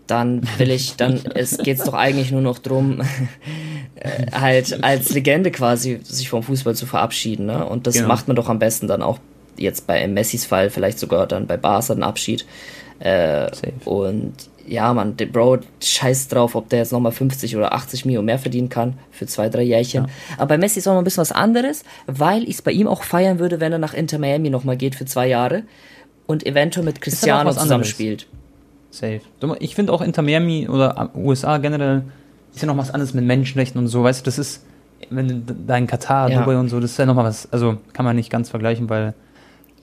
dann will ich, dann es geht's doch eigentlich nur noch drum, (laughs) äh, halt als Legende quasi sich vom Fußball zu verabschieden, ne? Und das Genau. macht man doch am besten dann auch jetzt bei Messis Fall, vielleicht sogar dann bei Barca den Abschied. Äh, und ja, man, der Bro, scheiß drauf, ob der jetzt nochmal 50 oder 80 Mio mehr verdienen kann für zwei, drei Jährchen. Aber bei Messi ist auch noch ein bisschen was anderes, weil ich es bei ihm auch feiern würde, wenn er nach Inter Miami nochmal geht für zwei Jahre und eventuell mit Cristiano was anderes. Safe. Ich finde auch Inter Miami oder USA generell ist ja noch was anderes mit Menschenrechten und so, weißt du, das ist, wenn du da in Katar, Ja. Dubai und so, das ist ja nochmal was, also kann man nicht ganz vergleichen, weil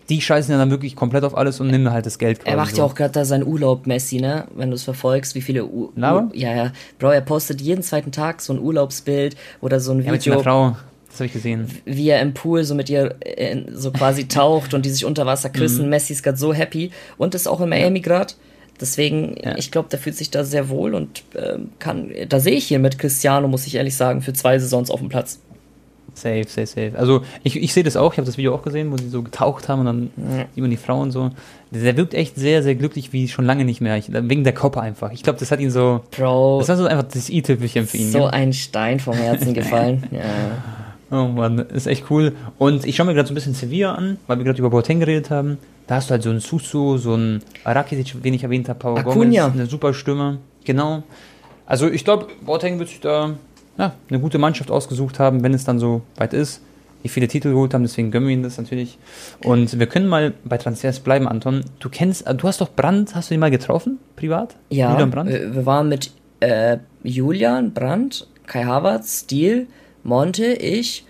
die scheißen ja dann wirklich komplett auf alles und nehmen halt das Geld quasi Er macht so. ja auch gerade da seinen Urlaub, Messi, ne? Wenn du es verfolgst, wie viele U? U Ja, ja. Bro, er postet jeden zweiten Tag so ein Urlaubsbild oder so ein ja, mit seiner Video, Frau, das habe ich gesehen. wie er im Pool so mit ihr äh, so quasi taucht und die sich unter Wasser Mhm. küssen. Messi ist gerade so happy und ist auch in Miami gerade. Deswegen, Ja. ich glaube, der fühlt sich da sehr wohl und ähm, kann, da sehe ich hier mit Cristiano, muss ich ehrlich sagen, für zwei Saisons auf dem Platz. Safe, safe, safe. Also ich, ich sehe das auch, ich habe das Video auch gesehen, wo sie so getaucht haben und dann sieht man die Frau und so. Der wirkt echt sehr, sehr glücklich, wie schon lange nicht mehr. Ich, wegen der Kopper einfach. Ich glaube, das hat ihn so. Bro, Das war so einfach das i-Tüpfelchen für ihn. so ja. ein Stein vom Herzen gefallen. (laughs) Ja. Oh Mann, ist echt cool. Und ich schaue mir gerade so ein bisschen Sevilla an, weil wir gerade über Boateng geredet haben. Da hast du halt so einen Susu, so einen Rakitic, den ich erwähnt habe, Acuna. Gomez, eine super Stimme. Genau. Also ich glaube, Boateng wird sich da ja, eine gute Mannschaft ausgesucht haben, wenn es dann so weit ist. Die viele Titel geholt haben, deswegen gönnen wir ihnen das natürlich. Und wir können mal bei Transfers bleiben, Anton. Du kennst, du hast doch Brandt, hast du ihn mal getroffen, privat? Ja, Julian Brandt? wir, wir waren mit äh, Julian, Brandt, Kai Havertz, Stiel, Monte, ich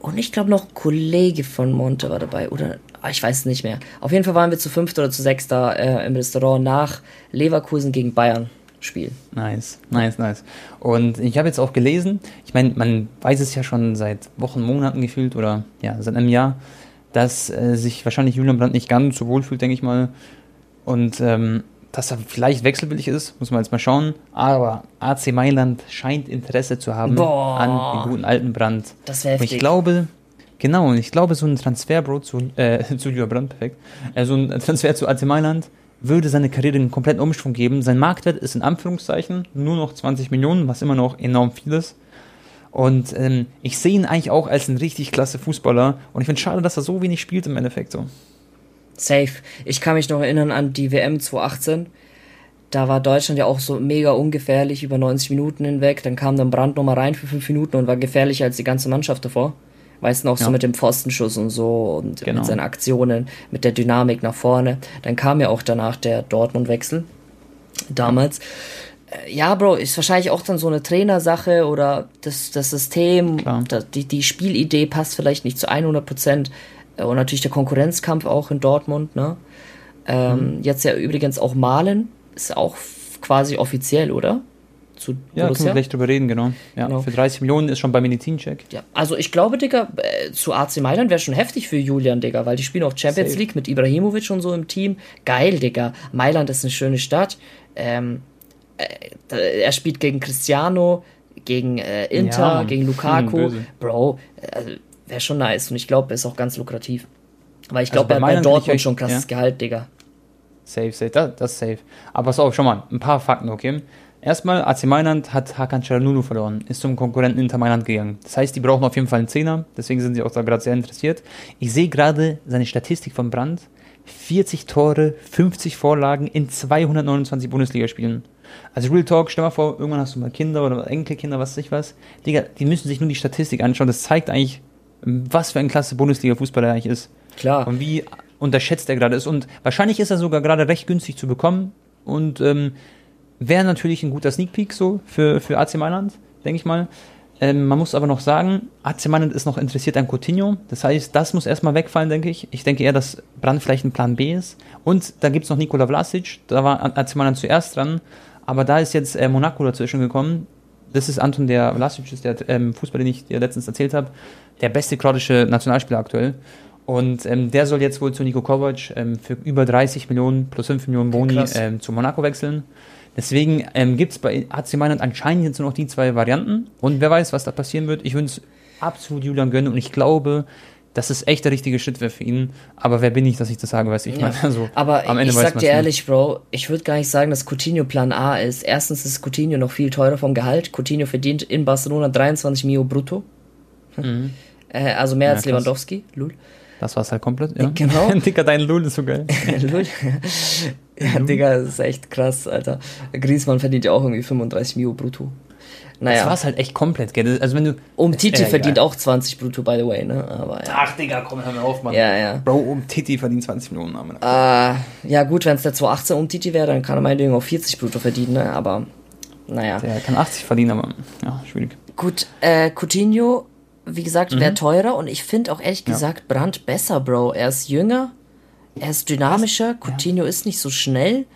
und ich glaube noch Kollege von Monte war dabei. Oder Ah, ich weiß nicht mehr. Auf jeden Fall waren wir zu fünft oder zu sechst da äh, im Restaurant nach Leverkusen gegen Bayern Spiel. Nice, nice, nice. Und ich habe jetzt auch gelesen, ich meine, man weiß es ja schon seit Wochen, Monaten gefühlt oder ja, seit einem Jahr, dass äh, sich wahrscheinlich Julian Brandt nicht ganz so wohl fühlt, denke ich mal. Und ähm, dass er vielleicht wechselwillig ist, muss man jetzt mal schauen. Aber AC Mailand scheint Interesse zu haben Boah. an den guten alten Brand. Das wäre Und heftig. ich glaube, genau, und ich glaube, so ein Transfer, Bro, zu, äh, (laughs) zu Julian Brandt, perfekt, äh, so ein Transfer zu AC Mailand würde seine Karriere einen kompletten Umschwung geben. Sein Marktwert ist in Anführungszeichen nur noch 20 Millionen, was immer noch enorm viel ist. Und ähm, ich sehe ihn eigentlich auch als ein richtig klasse Fußballer. Und ich finde es schade, dass er so wenig spielt im Endeffekt so. Safe. Ich kann mich noch erinnern an die WM 2018. Da war Deutschland ja auch so mega ungefährlich über 90 Minuten hinweg. Dann kam dann Brandt nochmal rein für 5 Minuten und war gefährlicher als die ganze Mannschaft davor. Weißt du noch, so Ja. mit dem Pfostenschuss und so und Genau. mit seinen Aktionen, mit der Dynamik nach vorne. Dann kam ja auch danach der Dortmund-Wechsel. Damals. Äh, Ja, Bro, ist wahrscheinlich auch dann so eine Trainersache oder das, das System, Klar. da, die, die Spielidee passt vielleicht nicht zu 100 Prozent. Äh, Und natürlich der Konkurrenzkampf auch in Dortmund, ne? Ähm, Mhm. Jetzt ja übrigens auch Malen, ist auch quasi offiziell, oder? Zu Ja, können wir Borussia? gleich drüber reden, genau. Ja, Genau. Für 30 Millionen ist schon bei Medizincheck. Ja, also ich glaube, Digga, äh, zu AC Mailand wäre schon heftig für Julian, Digga, weil die spielen auch Champions Safe. League mit Ibrahimovic und so im Team. Geil, Digga. Mailand ist eine schöne Stadt. Ähm, äh, da- er spielt gegen Cristiano, gegen äh, Inter, Ja, gegen Lukaku. Hm. Bro, äh, wäre schon nice und ich glaube, ist auch ganz lukrativ. Weil ich Also glaube, bei er hat bei ich Dortmund schon krasses ja. Gehalt, Digga. Safe, safe, das, das ist safe. Aber pass auf, schau mal, ein paar Fakten, okay? Erstmal, AC Mailand hat Hakan Çalhanoğlu verloren, ist zum Konkurrenten Inter Mailand gegangen. Das heißt, die brauchen auf jeden Fall einen Zehner, deswegen sind sie auch da gerade sehr interessiert. Ich sehe gerade seine Statistik von Brandt. 40 Tore, 50 Vorlagen in 229 Bundesligaspielen. Also Real Talk, stell mal vor, irgendwann hast du mal Kinder oder Enkelkinder, was weiß ich was. Digga, die müssen sich nur die Statistik anschauen. Das zeigt eigentlich, was für ein klasse Bundesliga-Fußballer er eigentlich ist. Klar. Und wie unterschätzt er gerade ist. Und wahrscheinlich ist er sogar gerade recht günstig zu bekommen. Und ähm, wäre natürlich ein guter Sneak Peek so für, für AC Mailand, denke ich mal. Ähm, man muss aber noch sagen, AC Mailand ist noch interessiert an Coutinho. Das heißt, das muss erstmal wegfallen, denke ich. Ich denke eher, dass Brand vielleicht ein Plan B ist. Und da gibt es noch Nikola Vlasic. Da war AC Mailand zuerst dran. Aber da ist jetzt äh, Monaco dazwischen gekommen. Das ist Anton der Vlasic, ist der ähm, Fußballer, den ich dir letztens erzählt habe. Der beste kroatische Nationalspieler aktuell. Und ähm, der soll jetzt wohl zu Nico Kovac ähm, für über 30 Millionen plus 5 Millionen Boni ähm, zu Monaco wechseln. Deswegen ähm, gibt es bei AC Mailand anscheinend jetzt nur noch die zwei Varianten. Und wer weiß, was da passieren wird. Ich würde es absolut Julian gönnen und ich glaube, dass es echt der richtige Schritt wäre für ihn. Aber wer bin ich, dass ich das sage, weiß ich. Ja. meine, (laughs) also, Aber am Ende ich sag dir nicht. ehrlich, Bro, ich würde gar nicht sagen, dass Coutinho Plan A ist. Erstens ist Coutinho noch viel teurer vom Gehalt. Coutinho verdient in Barcelona 23 Mio brutto. Äh, also mehr Ja, als krass. Lewandowski. Lul. Das war's halt komplett. Ja. (laughs) Genau. (laughs) Dicker, dein Lul ist so geil. Lul. ja, Digga, das ist echt krass, Alter. Griezmann verdient ja auch irgendwie 35 Mio brutto. Das Naja, war's halt echt komplett, gell? Also wenn du. um Titi Ja, verdient egal. auch 20 brutto, by the way, ne? Aber ja. Ach, Digga, komm, hör mir auf, Mann. Ja, ja. Bro, um Titi verdient 20 Millionen. Mann. Äh, ja gut, wenn es der 218 um Titi wäre, dann kann er meinetwegen auch 40 brutto verdienen, ne? Aber naja. Der kann 80 verdienen, aber ja, schwierig. Gut, äh, Coutinho, wie gesagt, wäre teurer und ich finde auch ehrlich Mhm. Ja. gesagt Brandt besser, Bro. Er ist jünger, er ist dynamischer, Coutinho ist nicht so schnell.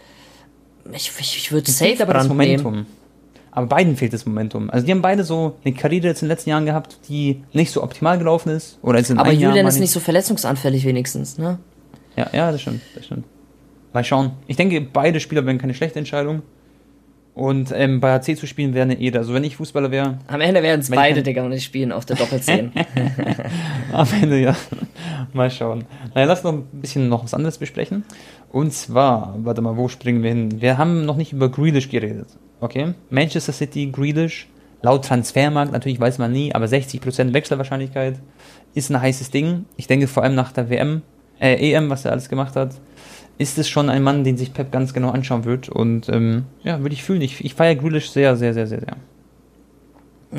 Ich, ich, ich würde safe Brandt Momentum. nehmen. Aber beiden fehlt das Momentum. Also die haben beide so eine Karriere jetzt in den letzten Jahren gehabt, die nicht so optimal gelaufen ist. Oder jetzt in Aber Jahr Julian mal ist nicht so verletzungsanfällig wenigstens, ne? Ja, ja, das stimmt, das stimmt. Mal schauen. Ich denke, beide Spieler wären keine schlechte Entscheidung. Und ähm, bei AC zu spielen wäre eine Ehre. Also wenn ich Fußballer wäre, Am Ende werden es beide, Digga, und ich spielen auf der Doppelzehn. (laughs) am Ende ja. mal schauen. Naja, lass noch ein bisschen noch was anderes besprechen. Und zwar, warte mal, wo springen wir hin? Wir haben noch nicht über Grealish geredet. Okay? Manchester City, Grealish, laut Transfermarkt, natürlich weiß man nie, aber 60% Wechselwahrscheinlichkeit ist ein heißes Ding. Ich denke vor allem nach der WM, äh, EM, was er alles gemacht hat, ist es schon ein Mann, den sich Pep ganz genau anschauen wird. Und ähm, ja, würde ich fühlen. Ich, ich feiere Grealish sehr, sehr, sehr, sehr, sehr.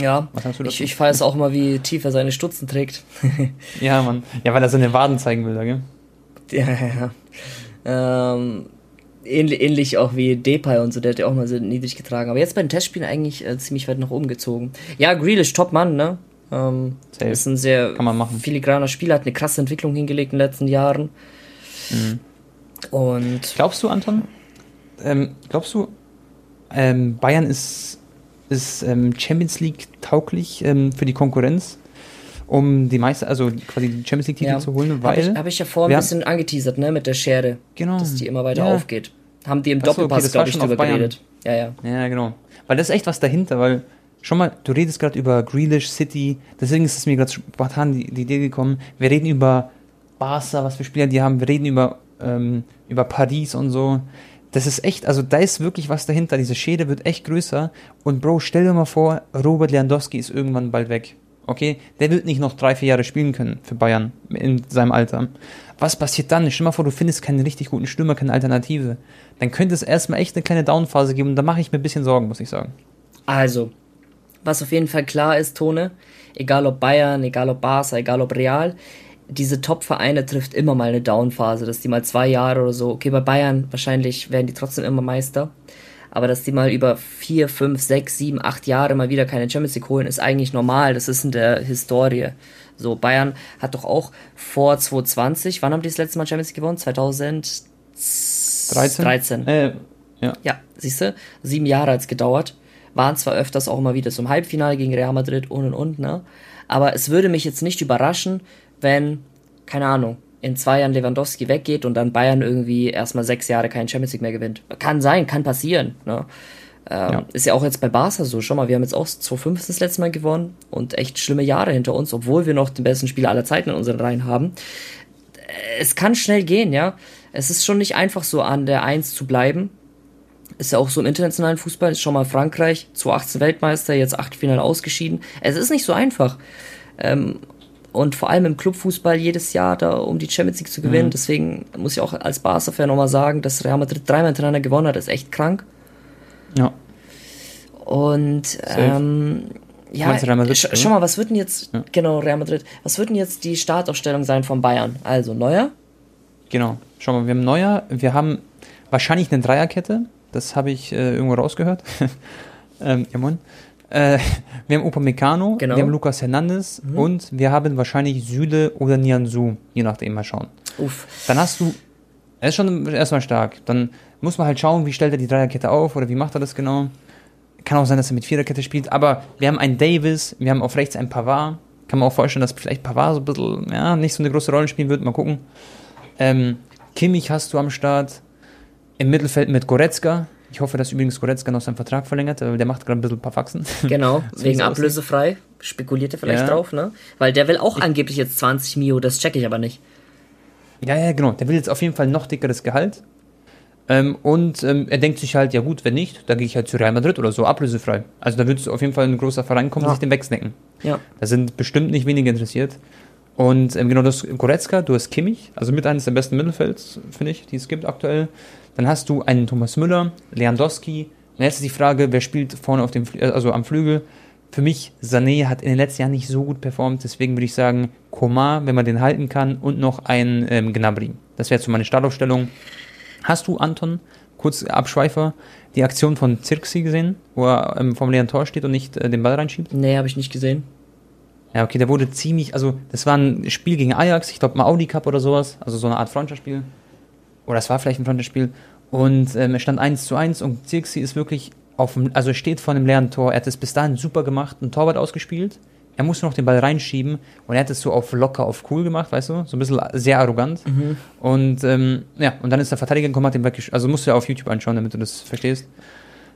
ja, ich, ich weiß auch mal, wie tief er seine Stutzen trägt. (laughs) Ja, Mann. Ja, weil er seine Waden zeigen will, da, gell? (laughs) Ja, ja, ja. Ähm, ähnlich, ähnlich auch wie Depay und so, der hat ja auch mal so niedrig getragen. Aber jetzt bei den Testspielen eigentlich äh, ziemlich weit nach oben gezogen. Ja, Grealish, top Mann, ne? Ähm, Safe. ist ein sehr Kann man machen. filigraner Spieler, hat eine krasse Entwicklung hingelegt in den letzten Jahren. Mhm. Und Glaubst du, Anton? Ähm, glaubst du, ähm, Bayern ist, ist ähm, Champions League tauglich ähm, für die Konkurrenz, um die Meister, also quasi die Champions League Titel ja, zu holen? habe Weil ich, hab ich ja vorhin ein bisschen angeteasert, ne, mit der Schere, genau, dass die immer weiter ja, aufgeht. Haben die im Ach so, okay, Doppelpass, war glaube ich, drüber geredet. Ja, ja. Ja, genau. Weil das ist echt was dahinter, weil schon mal, du redest gerade über Grealish City, deswegen ist es mir gerade spontan die, die Idee gekommen, wir reden über Barca, was für Spieler die haben, wir reden über, ähm, über Paris und so. Das ist echt, also da ist wirklich was dahinter. Diese Schäde wird echt größer. Und Bro, stell dir mal vor, Robert Lewandowski ist irgendwann bald weg. Okay? Der wird nicht noch drei, vier Jahre spielen können für Bayern in seinem Alter. Was passiert dann? Stell dir mal vor, du findest keinen richtig guten Stürmer, keine Alternative. Dann könnte es erstmal echt eine kleine Downphase geben und da mache ich mir ein bisschen Sorgen, muss ich sagen. Also, was auf jeden Fall klar ist, Tone, egal ob Bayern, egal ob Barca, egal ob Real, diese Top-Vereine trifft immer mal eine Downphase, dass die mal zwei Jahre oder so, okay, bei Bayern wahrscheinlich werden die trotzdem immer Meister, aber dass die mal über vier, fünf, sechs, sieben, acht Jahre mal wieder keine Champions League holen, ist eigentlich normal, das ist in der Historie. So, Bayern hat doch auch vor 2020, wann haben die das letzte Mal Champions League gewonnen? 2013? 13. Äh, ja. Ja, siehst du, sieben Jahre hat es gedauert. Waren zwar öfters auch mal wieder zum Halbfinale gegen Real Madrid und und und, ne? Aber es würde mich jetzt nicht überraschen, wenn, keine Ahnung, in zwei Jahren Lewandowski weggeht und dann Bayern irgendwie erstmal sechs Jahre keinen Champions League mehr gewinnt. Kann sein, kann passieren, ne? Ähm, Ja. Ist ja auch jetzt bei Barca so. Schau mal, wir haben jetzt auch 2015 das letzte Mal gewonnen und echt schlimme Jahre hinter uns, obwohl wir noch den besten Spieler aller Zeiten in unseren Reihen haben es kann schnell gehen, ja. Es ist schon nicht einfach so an der Eins zu bleiben. Ist ja auch so im internationalen Fußball. Ist schon mal Frankreich, 2018 Weltmeister, jetzt Achtelfinale ausgeschieden. Es ist nicht so einfach. Ähm, und vor allem im Clubfußball jedes Jahr da um die Champions League zu gewinnen. Deswegen muss ich auch als Barca-Fan nochmal sagen, dass Real Madrid dreimal hintereinander gewonnen hat, ist echt krank. Ja. Und ähm, ja, Real Madrid, sch oder? schau mal, was wird denn jetzt, Ja. genau, Real Madrid, was wird denn jetzt die Startaufstellung sein von Bayern? Also Neuer, Genau. Schau mal, wir haben Neuer, wir haben wahrscheinlich eine Dreierkette. Das habe ich äh, irgendwo rausgehört. (laughs) ähm, ja. Äh, wir haben Upamecano, Genau. wir haben Lucas Hernandez und wir haben wahrscheinlich Süle oder Nianzu, je nachdem mal schauen. uff. Dann hast du, er ist schon erstmal stark. Dann muss man halt schauen, wie stellt er die Dreierkette auf oder wie macht er das genau. Kann auch sein, dass er mit Viererkette spielt, aber wir haben einen Davis, wir haben auf rechts einen Pavard. Kann man auch vorstellen, dass vielleicht Pavard so ein bisschen, ja, nicht so eine große Rolle spielen wird. Mal gucken. Ähm, Kimmich hast du am Start. Im Mittelfeld mit Goretzka. Ich hoffe, dass übrigens Goretzka noch seinen Vertrag verlängert, weil der macht gerade ein bisschen ein paar Faxen. (laughs) Genau, (laughs) wegen ablösefrei. Spekuliert er vielleicht Ja. drauf, ne? Weil der will auch angeblich jetzt 20 Mio, das check ich aber nicht. Ja, ja, genau. Der will jetzt auf jeden Fall noch dickeres Gehalt. Ähm, und ähm, er denkt sich halt, ja gut, wenn nicht, dann gehe ich halt zu Real Madrid oder so, ablösefrei. Also da wird auf jeden Fall ein großer Verein kommen und Ja. sich den wegsnacken. Ja. Da sind bestimmt nicht wenige interessiert. Und ähm, genau, das ist Goretzka, du hast Kimmich, also mit eines der besten Mittelfelds, finde ich, die es gibt aktuell. Dann hast du einen Thomas Müller, Lewandowski. Und jetzt ist die Frage, wer spielt vorne auf dem, äh, also am Flügel? Für mich, Sané hat in den letzten Jahren nicht so gut performt, deswegen würde ich sagen, Komar, wenn man den halten kann, und noch ein ähm, Gnabry. Das wäre jetzt so meine Startaufstellung. Hast du, Anton, kurz Abschweifer, die Aktion von Zirksi gesehen, wo er ähm, vom leeren Tor steht und nicht äh, den Ball reinschiebt? Nee, habe ich nicht gesehen. Ja, okay, der wurde ziemlich, also das war ein Spiel gegen Ajax, ich glaube mal Audi Cup oder sowas, also so eine Art Freundschaftsspiel. Oder es war vielleicht ein Freundschaftsspiel. Und ähm, es stand 1 zu 1 und Zirksi ist wirklich auf dem, also steht vor einem leeren Tor. Er hat es bis dahin super gemacht, ein Torwart ausgespielt. Er musste noch den Ball reinschieben und er hat es so auf locker, auf cool gemacht, weißt du? So ein bisschen sehr arrogant. Und ähm, ja, und dann ist der Verteidiger gekommen, hat den weggesch Also musst du ja auf YouTube anschauen, damit du das verstehst.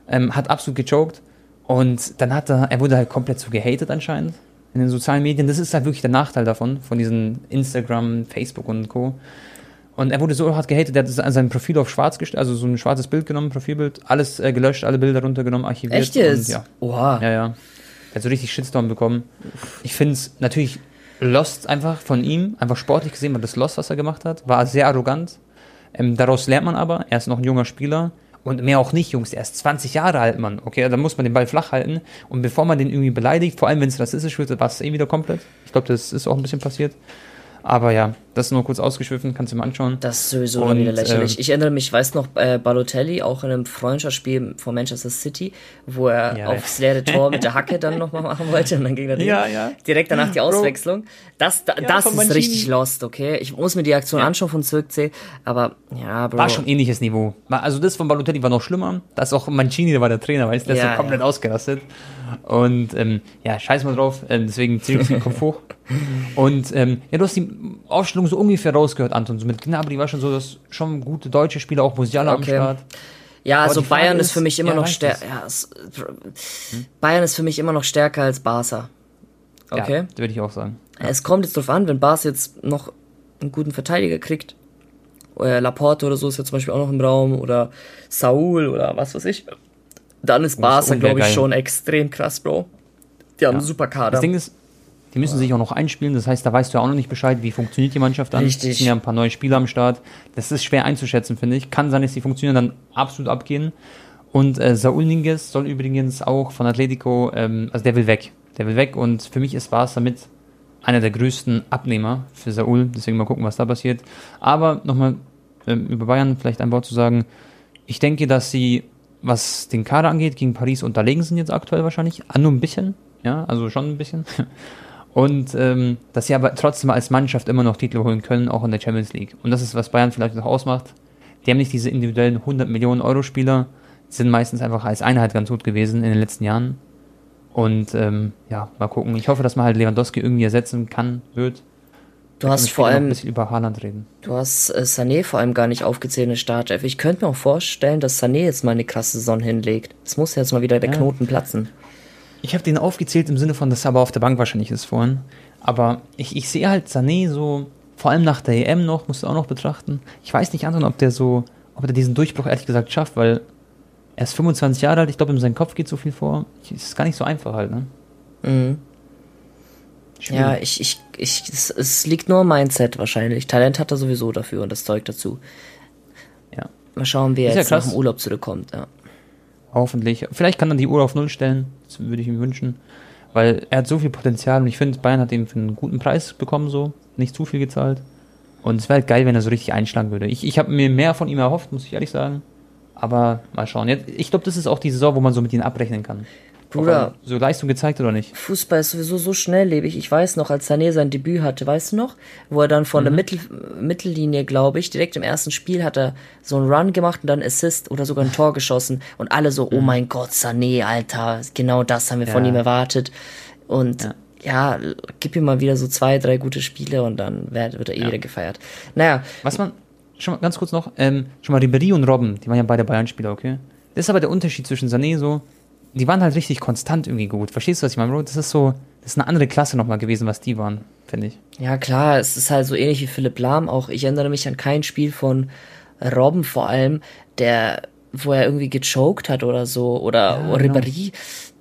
Ähm, hat absolut gechoked. Und dann hat er, er wurde halt komplett so gehatet anscheinend in den sozialen Medien. Das ist halt wirklich der Nachteil davon, von diesen Instagram, Facebook und Co. Und er wurde so hart gehatet, er hat sein Profil auf schwarz gestellt, also so ein schwarzes Bild genommen, Profilbild, alles äh, gelöscht, alle Bilder runtergenommen, archiviert. Echt jetzt? Ja, Oha. ja, ja. Er hat so richtig Shitstorm bekommen. Ich finde es natürlich lost einfach von ihm, einfach sportlich gesehen, war das lost, was er gemacht hat. War sehr arrogant. Ähm, daraus lernt man aber, er ist noch ein junger Spieler. Und mehr auch nicht, Jungs, er ist 20 Jahre alt, Mann. Okay, da muss man den Ball flach halten. Und bevor man den irgendwie beleidigt, vor allem wenn es rassistisch wird, war es eh wieder komplett. Ich glaube, das ist auch ein bisschen passiert. Aber ja, Das nur kurz ausgeschwiffen, kannst du mal anschauen. Das ist sowieso Und, wieder lächerlich. ähm, ich erinnere mich, ich weiß noch, äh, Balotelli, auch in einem Freundschaftsspiel von Manchester City, wo er Ja. aufs leere Tor mit der (laughs) Hacke dann nochmal machen wollte und dann ging er. Ja, ja. Direkt danach die. Auswechslung. Das, da, das ist Mancini. richtig lost, okay? Ich muss mir die Aktion anschauen von Zirkzee, aber ja, Bro. War schon ähnliches Niveau. Also das von Balotelli war noch schlimmer. Da ist auch Mancini, der war der Trainer, weißt du, der ist Ja, so komplett ausgerastet. Und ähm, ja, scheiß mal drauf, ähm, deswegen den Kopf hoch. (laughs) Und ähm, ja, du hast die Aufstellung so ungefähr rausgehört, Anton. So mit Gnabry war schon so, dass schon gute deutsche Spieler, auch Musiala Okay. am Start. Ja, also die Frage Bayern ist, ist, für mich immer ja, noch stärker. Ja, es, Bayern ist für mich immer noch stärker als Barca. Okay. Ja, würde ich auch sagen. Es kommt jetzt drauf an, wenn Barca jetzt noch einen guten Verteidiger kriegt. Oder Laporte oder so ist ja zum Beispiel auch noch im Raum. Oder Saul oder was weiß ich. Dann ist Barca, glaube ich, geil. schon extrem krass, Bro. Die haben Ja. einen super Kader. Das Ding ist, die müssen sich auch noch einspielen. Das heißt, da weißt du ja auch noch nicht Bescheid, wie funktioniert die Mannschaft dann. Richtig. Es sind ja ein paar neue Spieler am Start. Das ist schwer einzuschätzen, finde ich. Kann sein, dass die funktionieren, dann absolut abgehen. Und äh, Saul Ninges soll übrigens auch von Atletico, ähm, also der will weg. Der will weg und für mich ist Barca mit einer der größten Abnehmer für Saul. Deswegen mal gucken, was da passiert. Aber nochmal ähm, über Bayern vielleicht ein Wort zu sagen. Ich denke, dass sie, was den Kader angeht, gegen Paris unterlegen sind jetzt aktuell wahrscheinlich. Ah, nur ein bisschen. Ja, also schon ein bisschen. (laughs) Und ähm, dass sie aber trotzdem als Mannschaft immer noch Titel holen können, auch in der Champions League. Und das ist, was Bayern vielleicht noch ausmacht. Die haben nicht diese individuellen 100 Millionen Euro Spieler, sind meistens einfach als Einheit ganz gut gewesen in den letzten Jahren. Und ähm, ja, mal gucken. Ich hoffe, dass man halt Lewandowski irgendwie ersetzen kann, wird. du hast vor noch ein allem, bisschen über Haaland reden. du hast äh, Sané vor allem gar nicht aufgezählt in der Startelf. Ich könnte mir auch vorstellen, dass Sané jetzt mal eine krasse Saison hinlegt. Es muss jetzt mal wieder der Ja. Knoten platzen. Ich habe den aufgezählt im Sinne von, dass er aber auf der Bank wahrscheinlich ist vorhin. Aber ich, ich sehe halt Sané so, vor allem nach der EM noch, musst du auch noch betrachten. Ich weiß nicht, Anton, ob der so, ob er diesen Durchbruch ehrlich gesagt schafft, weil er ist 25 Jahre alt, ich glaube, in seinem Kopf geht so viel vor. Es ist gar nicht so einfach halt, ne? Mhm. Schwierig. Ja, ich, ich, ich, es, es liegt nur am Mindset wahrscheinlich. Talent hat er sowieso dafür und das Zeug dazu. Ja. Mal schauen, wie er Ist ja jetzt nach krass. dem Urlaub zurückkommt. Ja. Hoffentlich. Vielleicht kann er die Uhr auf Null stellen. Das würde ich ihm wünschen. Weil er hat so viel Potenzial und ich finde, Bayern hat ihn für einen guten Preis bekommen, so. Nicht zu viel gezahlt. Und es wäre halt geil, wenn er so richtig einschlagen würde. Ich, ich habe mir mehr von ihm erhofft, muss ich ehrlich sagen. Aber mal schauen. Jetzt, ich glaube, das ist auch die Saison, wo man so mit ihm abrechnen kann. Bruder. Er So Leistung gezeigt oder nicht. Fußball ist sowieso so schnelllebig. Ich weiß noch, als Sané sein Debüt hatte, weißt du noch? Wo er dann von Mhm. der Mittel, Mittellinie, glaube ich, direkt im ersten Spiel hat er so einen Run gemacht und dann Assist oder sogar ein Tor geschossen. Und alle so, oh mein Gott, Sané, Alter, genau das haben wir von Mhm. Ja. ihm erwartet. Und ja. l- gib ihm mal wieder so zwei, drei gute Spiele und dann wird, wird er eh wieder gefeiert. Naja, Was man, schon mal ganz kurz noch, ähm, schon mal Ribéry und Robben, die waren ja beide Bayern-Spieler, okay? Das ist aber der Unterschied zwischen Sané so, die waren halt richtig konstant irgendwie gut. Verstehst du, was ich meine, Bro? Das ist so, das ist eine andere Klasse nochmal gewesen, was die waren, finde ich. Ja, klar, es ist halt so ähnlich wie Philipp Lahm auch. Ich erinnere mich an kein Spiel von Robben vor allem, der, wo er irgendwie gechoked hat oder so, oder Ja, Ribéry.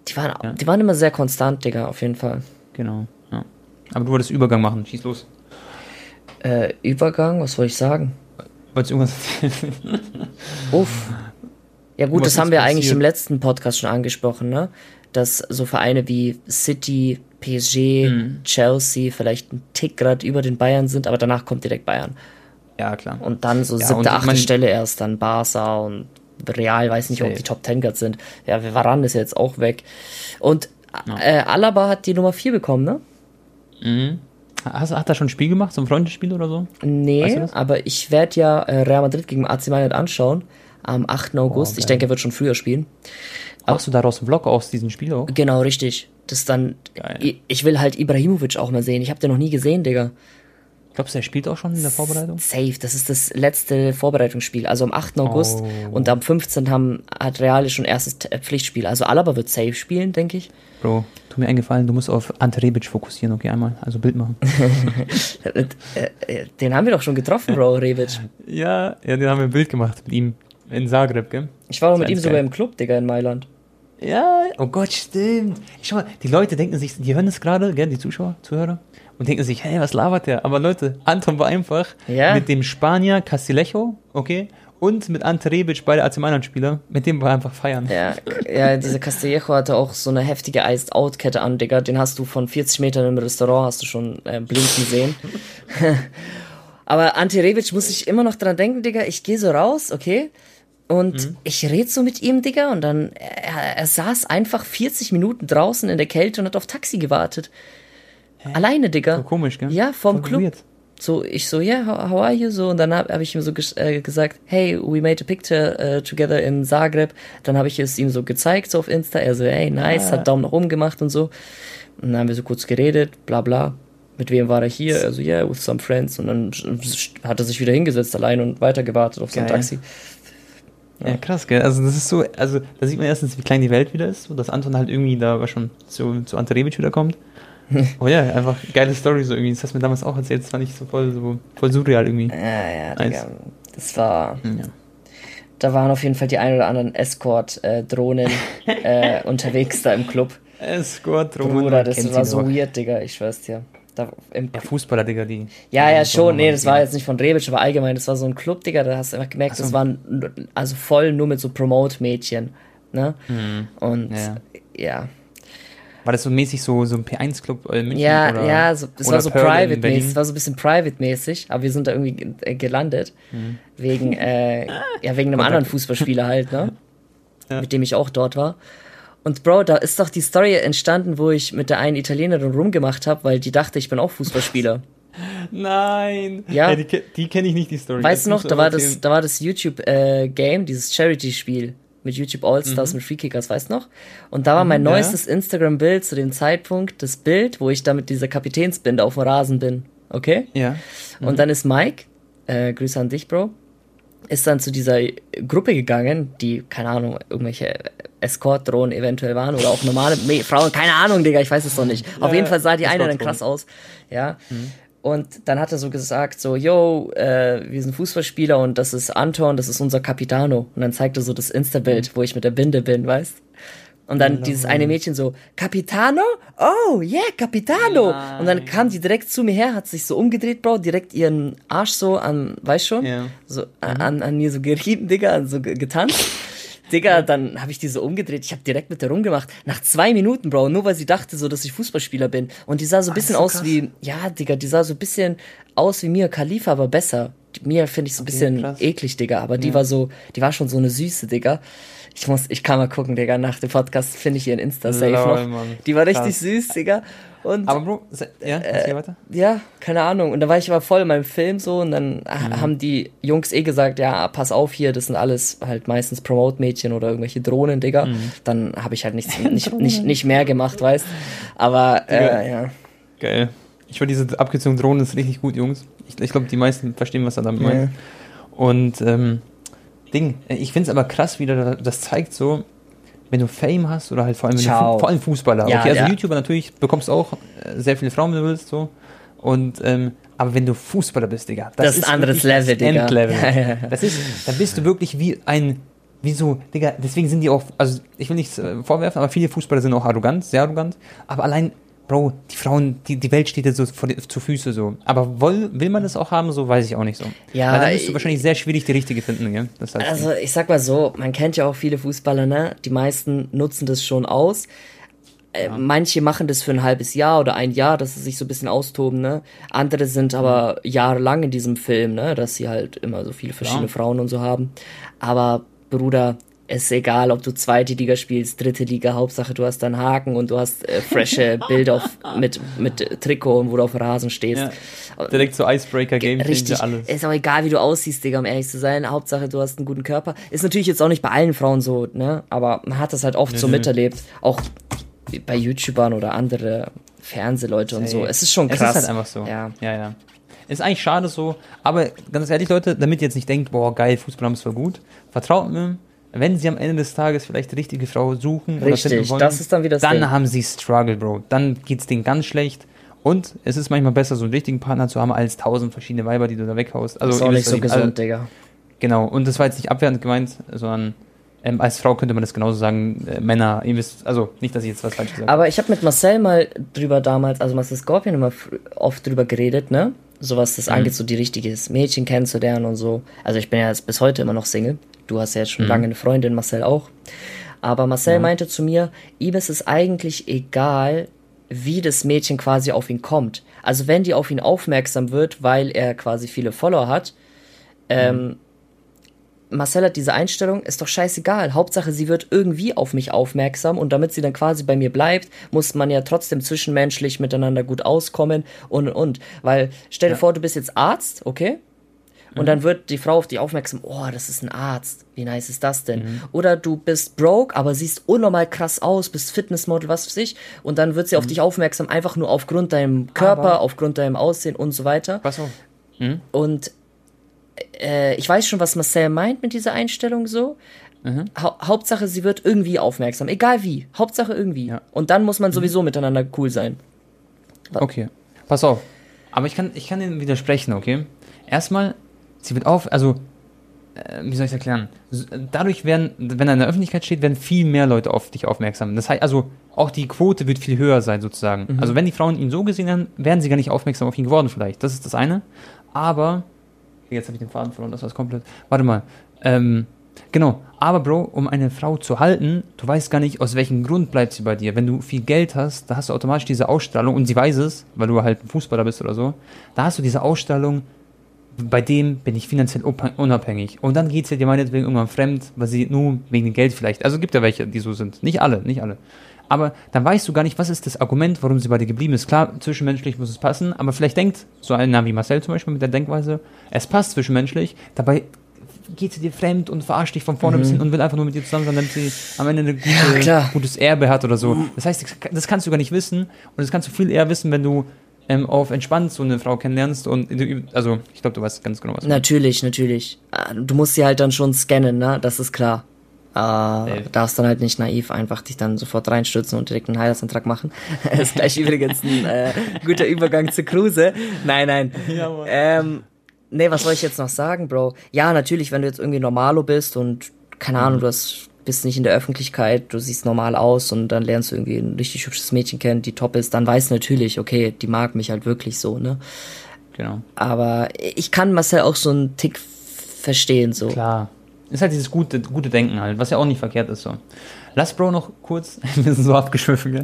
Die waren, die waren immer sehr konstant, Digga, auf jeden Fall. Genau, ja. Aber du wolltest Übergang machen, schieß los. Äh, Übergang, was soll ich sagen? Wolltest du irgendwas? Uff. Ja gut, das haben wir eigentlich passiert? im letzten Podcast schon angesprochen, ne? Dass so Vereine wie City, PSG, Mhm. Chelsea vielleicht ein Tick grad über den Bayern sind, aber danach kommt direkt Bayern. Ja, klar. Und dann so Ja, siebte, achte Stelle erst dann Barca und Real, weiß nicht, ob Safe. die Top Ten grad sind. Ja, Varane ist jetzt auch weg. Und äh, Alaba hat die Nummer 4 bekommen, ne? Mhm. Hast, hat er schon ein Spiel gemacht, so ein Freundesspiel oder so? Nee, Weißt du aber ich werde ja äh, Real Madrid gegen AC Mailand anschauen am 8. August. ich geil. denke, er wird schon früher spielen. Machst du daraus einen Vlog aus diesem Spiel auch? Genau, richtig. Das dann. Geil. Ich, ich will halt Ibrahimovic auch mal sehen. Ich habe den noch nie gesehen, Digga. Glaubst du, er spielt auch schon in der Vorbereitung? Safe, das ist das letzte Vorbereitungsspiel. Also am 8. August Oh. und am 15. Haben, hat Real schon erstes äh, Pflichtspiel. Also Alaba wird safe spielen, denke ich. Bro, tu mir eingefallen, du musst auf Ante Rebic fokussieren, okay, einmal. Also Bild machen. (laughs) Äh, äh, Den haben wir doch schon getroffen, Bro, Rebic. ja, ja, den haben wir ein Bild gemacht mit ihm in Zagreb, gell? Ich war doch mit ihm ist sogar geil. im Club, Digga, in Mailand. Ja, oh Gott, stimmt. Schau mal, die Leute denken sich, die hören es gerade, gell, die Zuschauer, Zuhörer, und denken sich, hey, was labert der? Aber Leute, Anton war einfach Ja. mit dem Spanier Castillejo, okay, und mit Ante Rebic, beide AC Mailand-Spieler, mit dem war er einfach feiern. Ja, ja, dieser Castillejo hatte auch so eine heftige Iced-Out-Kette an, Digga. Den hast du von 40 Metern im Restaurant, hast du schon äh, blinken sehen. (laughs) Aber Ante Rebic muss ich immer noch dran denken, Digga. Ich gehe so raus, okay? Und mhm. ich rede so mit ihm, Digga, und dann, er, er, saß einfach 40 Minuten draußen in der Kälte und hat auf Taxi gewartet. Hä? Alleine, Digga. So komisch, gell? Ja, vom Club. Weird. So, ich so, yeah, how, are you? So, und dann habe hab ich ihm so äh, gesagt, hey, we made a picture uh, together in Zagreb. Dann habe ich es ihm so gezeigt, so auf Insta. Er so, hey, nice, ah. hat Daumen nach oben gemacht und so. Und dann haben wir so kurz geredet, bla bla. Mit wem war er hier? Also, yeah, with some friends. Und dann hat er sich wieder hingesetzt allein und weitergewartet auf sein Taxi. Ja. krass, gell? Also das ist so, also da sieht man erstens, wie klein die Welt wieder ist, und dass Anton halt irgendwie da schon zu, zu Ante Rebic wieder kommt. oh (laughs) ja, einfach geile Story so irgendwie. Das hast du mir damals auch erzählt, das fand ich so voll, so voll surreal irgendwie. Ja, ja. Digga. Das war. Ja. Da waren auf jeden Fall die ein oder anderen Escort-Drohnen (laughs) äh, unterwegs da im Club. Escort-Drohnen. Bruder, das war so weird, Digga, ich schwör's dir. Da im ja, Fußballer, Digga, die. Ja, ja, schon. Nee, das war jetzt nicht von Rebic, aber allgemein, das war so ein Club, Digga, da hast du einfach gemerkt, so. das waren also voll nur mit so Promote-Mädchen. Ne? Mhm. Und ja. ja. War das so mäßig so, so ein P1-Club in München? Ja, oder, ja, so, es war so private-mäßig, es war so ein bisschen private-mäßig, aber wir sind da irgendwie äh, gelandet. Mhm. Wegen, äh, ja, wegen einem anderen Fußballspieler halt, ne? (laughs) Ja. Mit dem ich auch dort war. Und Bro, da ist doch die Story entstanden, wo ich mit der einen Italienerin rumgemacht habe, weil die dachte, ich bin auch Fußballspieler. (laughs) Nein. Ja. Hey, die, die kenne ich nicht, die Story. Weißt du noch, da war, das, da war das YouTube-Game, äh, dieses Charity-Spiel mit YouTube All-Stars mhm. mit Freekickers, weißt du noch? Und da war mein mhm, neuestes ja. Instagram-Bild zu dem Zeitpunkt, das Bild, wo ich da mit dieser Kapitänsbinde auf dem Rasen bin. Okay? Ja. Mhm. Und dann ist Mike, äh, Grüße an dich, Bro, ist dann zu dieser Gruppe gegangen, die, keine Ahnung, irgendwelche Escort-Drohnen eventuell waren oder auch normale Me Frauen, keine Ahnung, Digga, ich weiß es noch nicht. Ja, Auf jeden Fall sah die eine dann krass aus. Ja. Mhm. Und dann hat er so gesagt, so, yo, äh, wir sind Fußballspieler und das ist Anton, das ist unser Capitano. Und dann zeigt er so das Insta-Bild, wo ich mit der Binde bin, weißt und dann Hello. dieses eine Mädchen so, Capitano? Oh, yeah, Capitano. Nein. Und dann kam die direkt zu mir her, hat sich so umgedreht, Bro, direkt ihren Arsch so an, weißt schon, yeah. so mhm. an, an mir so gerieben, Digga, so getanzt. Digga, dann habe ich die so umgedreht. Ich habe direkt mit der rumgemacht. Nach zwei Minuten, Bro, nur weil sie dachte so, dass ich Fußballspieler bin. Und die sah so ein bisschen so aus wie, ja, Digga, die sah so ein bisschen aus wie Mia Khalifa, aber besser. Mia finde ich so ein okay, bisschen krass. eklig, Digga. Aber ja. die war so, die war schon so eine Süße, Digga. Ich muss, ich kann mal gucken, Digga. Nach dem Podcast finde ich ihren Insta-Safe noch. Mann. Die war richtig krass. süß, Digga. Und, aber Bro, ja, äh, weiter. Ja, keine Ahnung. Und da war ich aber voll in meinem Film so und dann mhm. haben die Jungs eh gesagt, ja, pass auf hier, das sind alles halt meistens Promote-Mädchen oder irgendwelche Drohnen, Digga. Mhm. Dann habe ich halt nichts, (laughs) nicht, nicht, nicht mehr gemacht, weißt Aber, äh, ja. Geil. Ich fand diese Abkürzung Drohnen ist richtig gut, Jungs. Ich, ich glaube, die meisten verstehen, was er damit ja. meint. Und, ähm, Ding, ich finde es aber krass, wie das zeigt so, wenn du Fame hast oder halt vor allem, wenn du, vor allem Fußballer. Ja, okay, also ja. YouTuber natürlich bekommst du auch äh, sehr viele Frauen, wenn du willst, so. Und, ähm, aber wenn du Fußballer bist, Digga, das, das ist ein anderes Level, Digga. Endlevel. Ja, ja. Das ist, da bist du wirklich wie ein, wie so, Digga, deswegen sind die auch, also ich will nichts äh, vorwerfen, aber viele Fußballer sind auch arrogant, sehr arrogant, aber allein Bro, die Frauen, die, die Welt steht dir so vor, zu Füße so. Aber will, will man das auch haben, so weiß ich auch nicht so. Ja. Weil dann bist du wahrscheinlich sehr schwierig, die richtige finden, gell? Das heißt also ich sag mal so, man kennt ja auch viele Fußballer, ne? Die meisten nutzen das schon aus. Äh, ja. Manche machen das für ein halbes Jahr oder ein Jahr, dass sie sich so ein bisschen austoben, ne? Andere sind aber jahrelang in diesem Film, ne? Dass sie halt immer so viele verschiedene ja. Frauen und so haben. Aber Bruder, ist egal, ob du zweite Liga spielst, dritte Liga, Hauptsache du hast einen Haken und du hast äh, frische (laughs) Bilder auf, mit, mit Trikot und wo du auf Rasen stehst. Ja, direkt so Icebreaker Game Richtig, alles. Ist auch egal, wie du aussiehst, Digga, um ehrlich zu sein. Hauptsache du hast einen guten Körper. Ist natürlich jetzt auch nicht bei allen Frauen so, ne? Aber man hat das halt oft nee, so miterlebt. Auch bei YouTubern oder andere Fernsehleute und so. Es ist schon krass. Es ist halt einfach so. Ja, ja. ja. Ist eigentlich schade so, aber ganz ehrlich, Leute, damit ihr jetzt nicht denkt, boah, geil, Fußball haben ist voll gut, vertraut mir, wenn sie am Ende des Tages vielleicht die richtige Frau suchen Richtig, oder wollen, das ist dann wieder Dann Ding. haben sie Struggle, Bro. Dann geht's denen ganz schlecht. Und es ist manchmal besser, so einen richtigen Partner zu haben, als tausend verschiedene Weiber, die du da weghaust. Also, das ist auch nicht so gesund, also, Digga. Genau, und das war jetzt nicht abwertend gemeint, sondern ähm, als Frau könnte man das genauso sagen, äh, Männer, ihr wisst, also nicht, dass ich jetzt was falsch gesagt habe. Aber ich habe mit Marcel mal drüber damals, also Marcel Scorpion immer oft drüber geredet, ne? So was das mhm. angeht, so die richtige Mädchen kennenzulernen und so. Also ich bin ja jetzt bis heute immer noch Single. Du hast ja jetzt schon mhm. lange eine Freundin, Marcel auch. Aber Marcel ja. meinte zu mir, ihm ist es eigentlich egal, wie das Mädchen quasi auf ihn kommt. Also wenn die auf ihn aufmerksam wird, weil er quasi viele Follower hat, ähm, Marcel hat diese Einstellung, ist doch scheißegal. Hauptsache, sie wird irgendwie auf mich aufmerksam und damit sie dann quasi bei mir bleibt, muss man ja trotzdem zwischenmenschlich miteinander gut auskommen und und und. Weil stell dir Ja. vor, du bist jetzt Arzt, okay? Und dann wird die Frau auf dich aufmerksam, oh, das ist ein Arzt. Wie nice ist das denn? Oder du bist broke, aber siehst unnormal krass aus, bist Fitnessmodel, was für sich. Und dann wird sie auf dich aufmerksam, einfach nur aufgrund deinem Körper, Aber- aufgrund deinem Aussehen und so weiter. Pass auf. Und äh, ich weiß schon, was Marcel meint mit dieser Einstellung so. Mhm. Hau Hauptsache, sie wird irgendwie aufmerksam. Egal wie. Hauptsache irgendwie. Ja. Und dann muss man sowieso miteinander cool sein. Okay, pass auf. Aber ich kann, ich kann Ihnen widersprechen, okay? Erstmal, sie wird auf, also, äh, wie soll ich es erklären? Dadurch werden, wenn er in der Öffentlichkeit steht, werden viel mehr Leute auf dich aufmerksam. Das heißt, also, auch die Quote wird viel höher sein, sozusagen. Also, wenn die Frauen ihn so gesehen haben, wären sie gar nicht aufmerksam auf ihn geworden, vielleicht. Das ist das eine. Aber, jetzt habe ich den Faden verloren, das war komplett. Warte mal. Ähm, genau. Aber, Bro, um eine Frau zu halten, du weißt gar nicht, aus welchem Grund bleibt sie bei dir. Wenn du viel Geld hast, da hast du automatisch diese Ausstrahlung und sie weiß es, weil du halt ein Fußballer bist oder so. Da hast du diese Ausstrahlung, bei dem bin ich finanziell unabhängig. Und dann geht sie dir meinetwegen irgendwann fremd, weil sie nur wegen dem Geld vielleicht. Also gibt ja welche, die so sind. Nicht alle, nicht alle. Aber dann weißt du gar nicht, was ist das Argument, warum sie bei dir geblieben ist. Klar, zwischenmenschlich muss es passen, aber vielleicht denkt so einer wie Marcel zum Beispiel mit der Denkweise, es passt zwischenmenschlich, dabei geht sie dir fremd und verarscht dich von vorne bis hin und will einfach nur mit dir zusammen sein, damit sie am Ende ein gute, Ja, gutes Erbe hat oder so. Das heißt, das kannst du gar nicht wissen und das kannst du viel eher wissen, wenn du ähm, auf entspannt so eine Frau kennenlernst und du- also ich glaube, du weißt ganz genau, was. Natürlich, natürlich. Ah, Du musst sie halt dann schon scannen, ne? Das ist klar. Äh, darfst dann halt nicht naiv einfach dich dann sofort reinstürzen und direkt einen Heiratsantrag machen. (laughs) das ist gleich übrigens ein äh, guter Übergang zur Kruse. Nein, nein. Ja, ähm, nee, was soll ich jetzt noch sagen, Bro? Ja, natürlich, wenn du jetzt irgendwie normalo bist und keine Ahnung, du hast, bist nicht in der Öffentlichkeit, du siehst normal aus und dann lernst du irgendwie ein richtig hübsches Mädchen kennen, die top ist, dann weißt du natürlich, okay, die mag mich halt wirklich so, ne? Genau. Aber ich kann Marcel auch so einen Tick verstehen, so. Klar. Ist halt dieses gute, gute Denken halt, was ja auch nicht verkehrt ist so. Lass Bro noch kurz, (laughs) wir sind so abgeschwiffen, gell?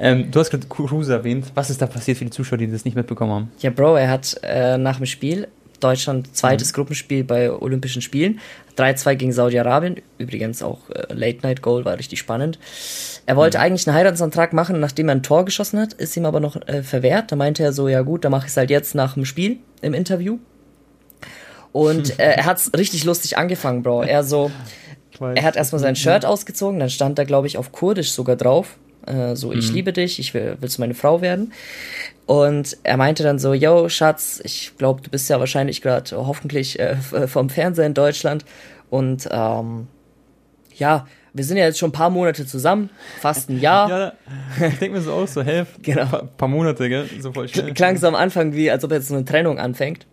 Ähm, du hast gerade Kruse erwähnt. Was ist da passiert für die Zuschauer, die das nicht mitbekommen haben? Ja, Bro, er hat äh, nach dem Spiel Deutschland zweites Gruppenspiel bei Olympischen Spielen. 3-2 gegen Saudi-Arabien. Übrigens auch äh, Late Night Goal, war richtig spannend. Er wollte eigentlich einen Heiratsantrag machen, nachdem er ein Tor geschossen hat, ist ihm aber noch äh, verwehrt. Da meinte er so, ja gut, dann mache ich es halt jetzt nach dem Spiel im Interview. Und (laughs) äh, er hat's richtig lustig angefangen, Bro. Er so, er hat erstmal sein Shirt ausgezogen, dann stand da, glaube ich, auf Kurdisch sogar drauf. Äh, so, ich liebe dich, ich will, willst meine Frau werden? Und er meinte dann so, yo, Schatz, ich glaube, du bist ja wahrscheinlich gerade hoffentlich äh, f- vom Fernseher in Deutschland. Und ähm, ja, wir sind ja jetzt schon ein paar Monate zusammen, fast ein Jahr. Ja, ich denke mir so aus, so helf. (laughs) Genau. Paar, paar Monate, gell? So voll schnell. Klang so am Anfang wie, als ob jetzt so eine Trennung anfängt.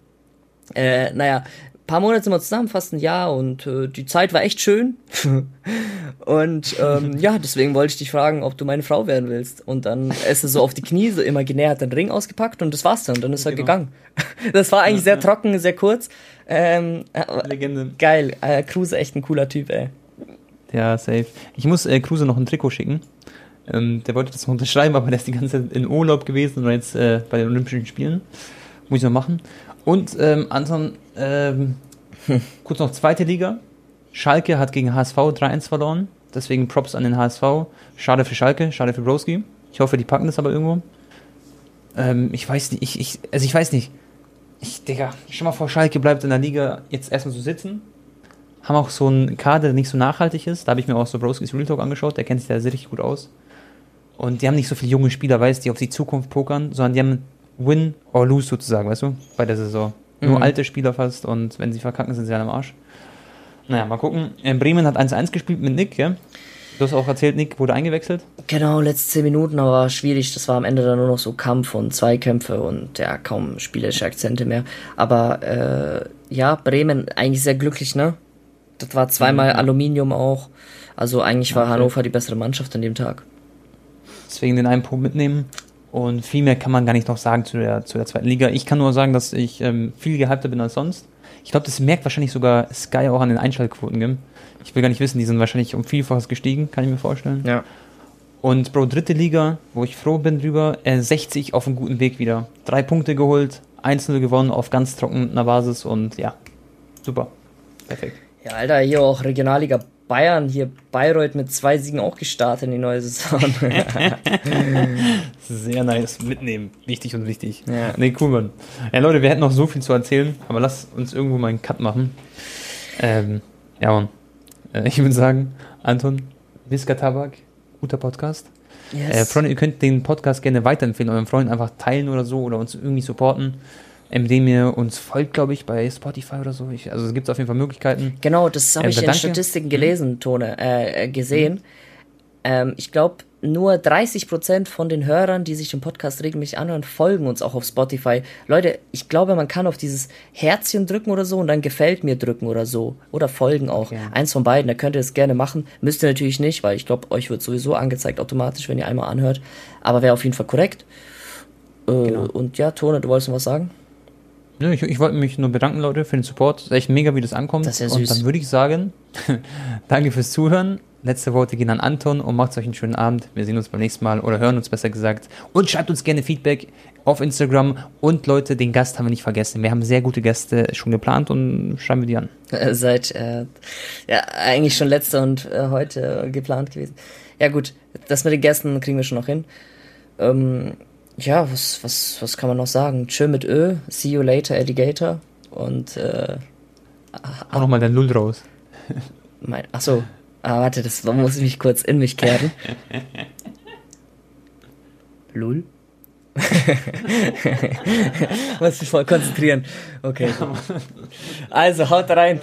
Äh, naja, paar Monate sind wir zusammen, fast ein Jahr und äh, die Zeit war echt schön. (laughs) und ähm, ja, deswegen wollte ich dich fragen, ob du meine Frau werden willst. Und dann ist er so auf die Knie, so imaginär hat den Ring ausgepackt und das war's dann. Dann ist er Genau. gegangen. (laughs) Das war eigentlich sehr trocken, sehr kurz. Ähm, äh, Legende. geil, äh, Kruse echt ein cooler Typ, ey. Ja, safe. Ich muss äh, Kruse noch ein Trikot schicken. Ähm, der wollte das noch unterschreiben, aber der ist die ganze Zeit in Urlaub gewesen und jetzt äh, bei den Olympischen Spielen. Muss ich noch machen. Und ähm, Anton, ähm, (laughs) kurz noch zweite Liga. Schalke hat gegen HSV 3-1 verloren. Deswegen Props an den HSV. Schade für Schalke, schade für Broski. Ich hoffe, die packen das aber irgendwo. Ähm, ich weiß nicht, ich, ich, also ich weiß nicht. Ich, Digga, stell mal vor, Schalke bleibt in der Liga jetzt erstmal so sitzen haben auch so einen Kader, der nicht so nachhaltig ist. Da habe ich mir auch so Broskis Real Talk angeschaut, der kennt sich da sehr richtig gut aus. Und die haben nicht so viele junge Spieler, weißt die auf die Zukunft pokern, sondern die haben Win or Lose sozusagen, weißt du, bei der Saison. Nur Mhm. alte Spieler fast und wenn sie verkacken, sind sie halt am Arsch. Naja, mal gucken. Äh, Bremen hat 1-1 gespielt mit Nick, ja? Du hast auch erzählt, Nick wurde eingewechselt. Genau, letzte zehn Minuten, aber war schwierig. Das war am Ende dann nur noch so Kampf und Zweikämpfe und ja, kaum spielerische Akzente mehr. Aber äh, ja, Bremen eigentlich sehr glücklich, ne? Das war zweimal Mhm. Aluminium auch. Also eigentlich war Okay. Hannover die bessere Mannschaft an dem Tag. Deswegen den einen Punkt mitnehmen. Und viel mehr kann man gar nicht noch sagen zu der, zu der zweiten Liga. Ich kann nur sagen, dass ich ähm, viel gehypter bin als sonst. Ich glaube, das merkt wahrscheinlich sogar Sky auch an den Einschaltquoten. Gell? Ich will gar nicht wissen, die sind wahrscheinlich um Vielfaches gestiegen, kann ich mir vorstellen. Ja. Und Bro, dritte Liga, wo ich froh bin drüber, äh, 60 auf einem guten Weg wieder. Drei Punkte geholt, 1-0 gewonnen auf ganz trockener Basis und ja, super. Perfekt. Ja, Alter, hier auch Regionalliga Bayern, hier Bayreuth mit zwei Siegen auch gestartet in die neue Saison. (laughs) Sehr nice. Mitnehmen. Wichtig und wichtig. Ja. Nee, cool, Mann. Ja, Leute, wir hätten noch so viel zu erzählen, aber lass uns irgendwo mal einen Cut machen. Ähm, ja, Mann. Äh, ich würde sagen, Anton, Wiska Tabak, guter Podcast. Yes. Äh, Freunde, ihr könnt den Podcast gerne weiterempfehlen, euren Freunden einfach teilen oder so oder uns irgendwie supporten, indem ihr uns folgt, glaube ich, bei Spotify oder so. Ich, also es gibt auf jeden Fall Möglichkeiten. Genau, das habe Äh, ich in. Statistiken gelesen, Tone, äh, äh, gesehen. Ähm, ich glaube, nur 30% von den Hörern, die sich den Podcast regelmäßig anhören, folgen uns auch auf Spotify. Leute, ich glaube, man kann auf dieses Herzchen drücken oder so und dann gefällt mir drücken oder so. Oder folgen auch. Ja. Eins von beiden, da könnt ihr es gerne machen. Müsst ihr natürlich nicht, weil ich glaube, euch wird sowieso angezeigt automatisch, wenn ihr einmal anhört. Aber wäre auf jeden Fall korrekt. Äh, Genau. Und ja, Tone, du wolltest noch was sagen? Nö, ich, ich wollte mich nur bedanken, Leute, für den Support. Es ist echt mega, wie das ankommt. Das ist ja Und süß. dann würde ich sagen, (laughs) danke fürs Zuhören. Letzte Worte gehen an Anton und macht euch einen schönen Abend. Wir sehen uns beim nächsten Mal oder hören uns besser gesagt. Und schreibt uns gerne Feedback auf Instagram. Und Leute, den Gast haben wir nicht vergessen. Wir haben sehr gute Gäste schon geplant und schreiben wir die an. (laughs) Äh, Seit, äh, ja, eigentlich schon letzte und äh, heute geplant gewesen. Ja, gut, das mit den Gästen kriegen wir schon noch hin. Ähm, ja, was, was, was kann man noch sagen? Chill mit Ö, see you later, Alligator. Und, äh, Hau nochmal dein Lull raus. (laughs) mein, ach so, ah, warte, das muss ich mich kurz in mich kehren. (laughs) Lul? (laughs) muss mich voll konzentrieren. Okay. Also, haut rein.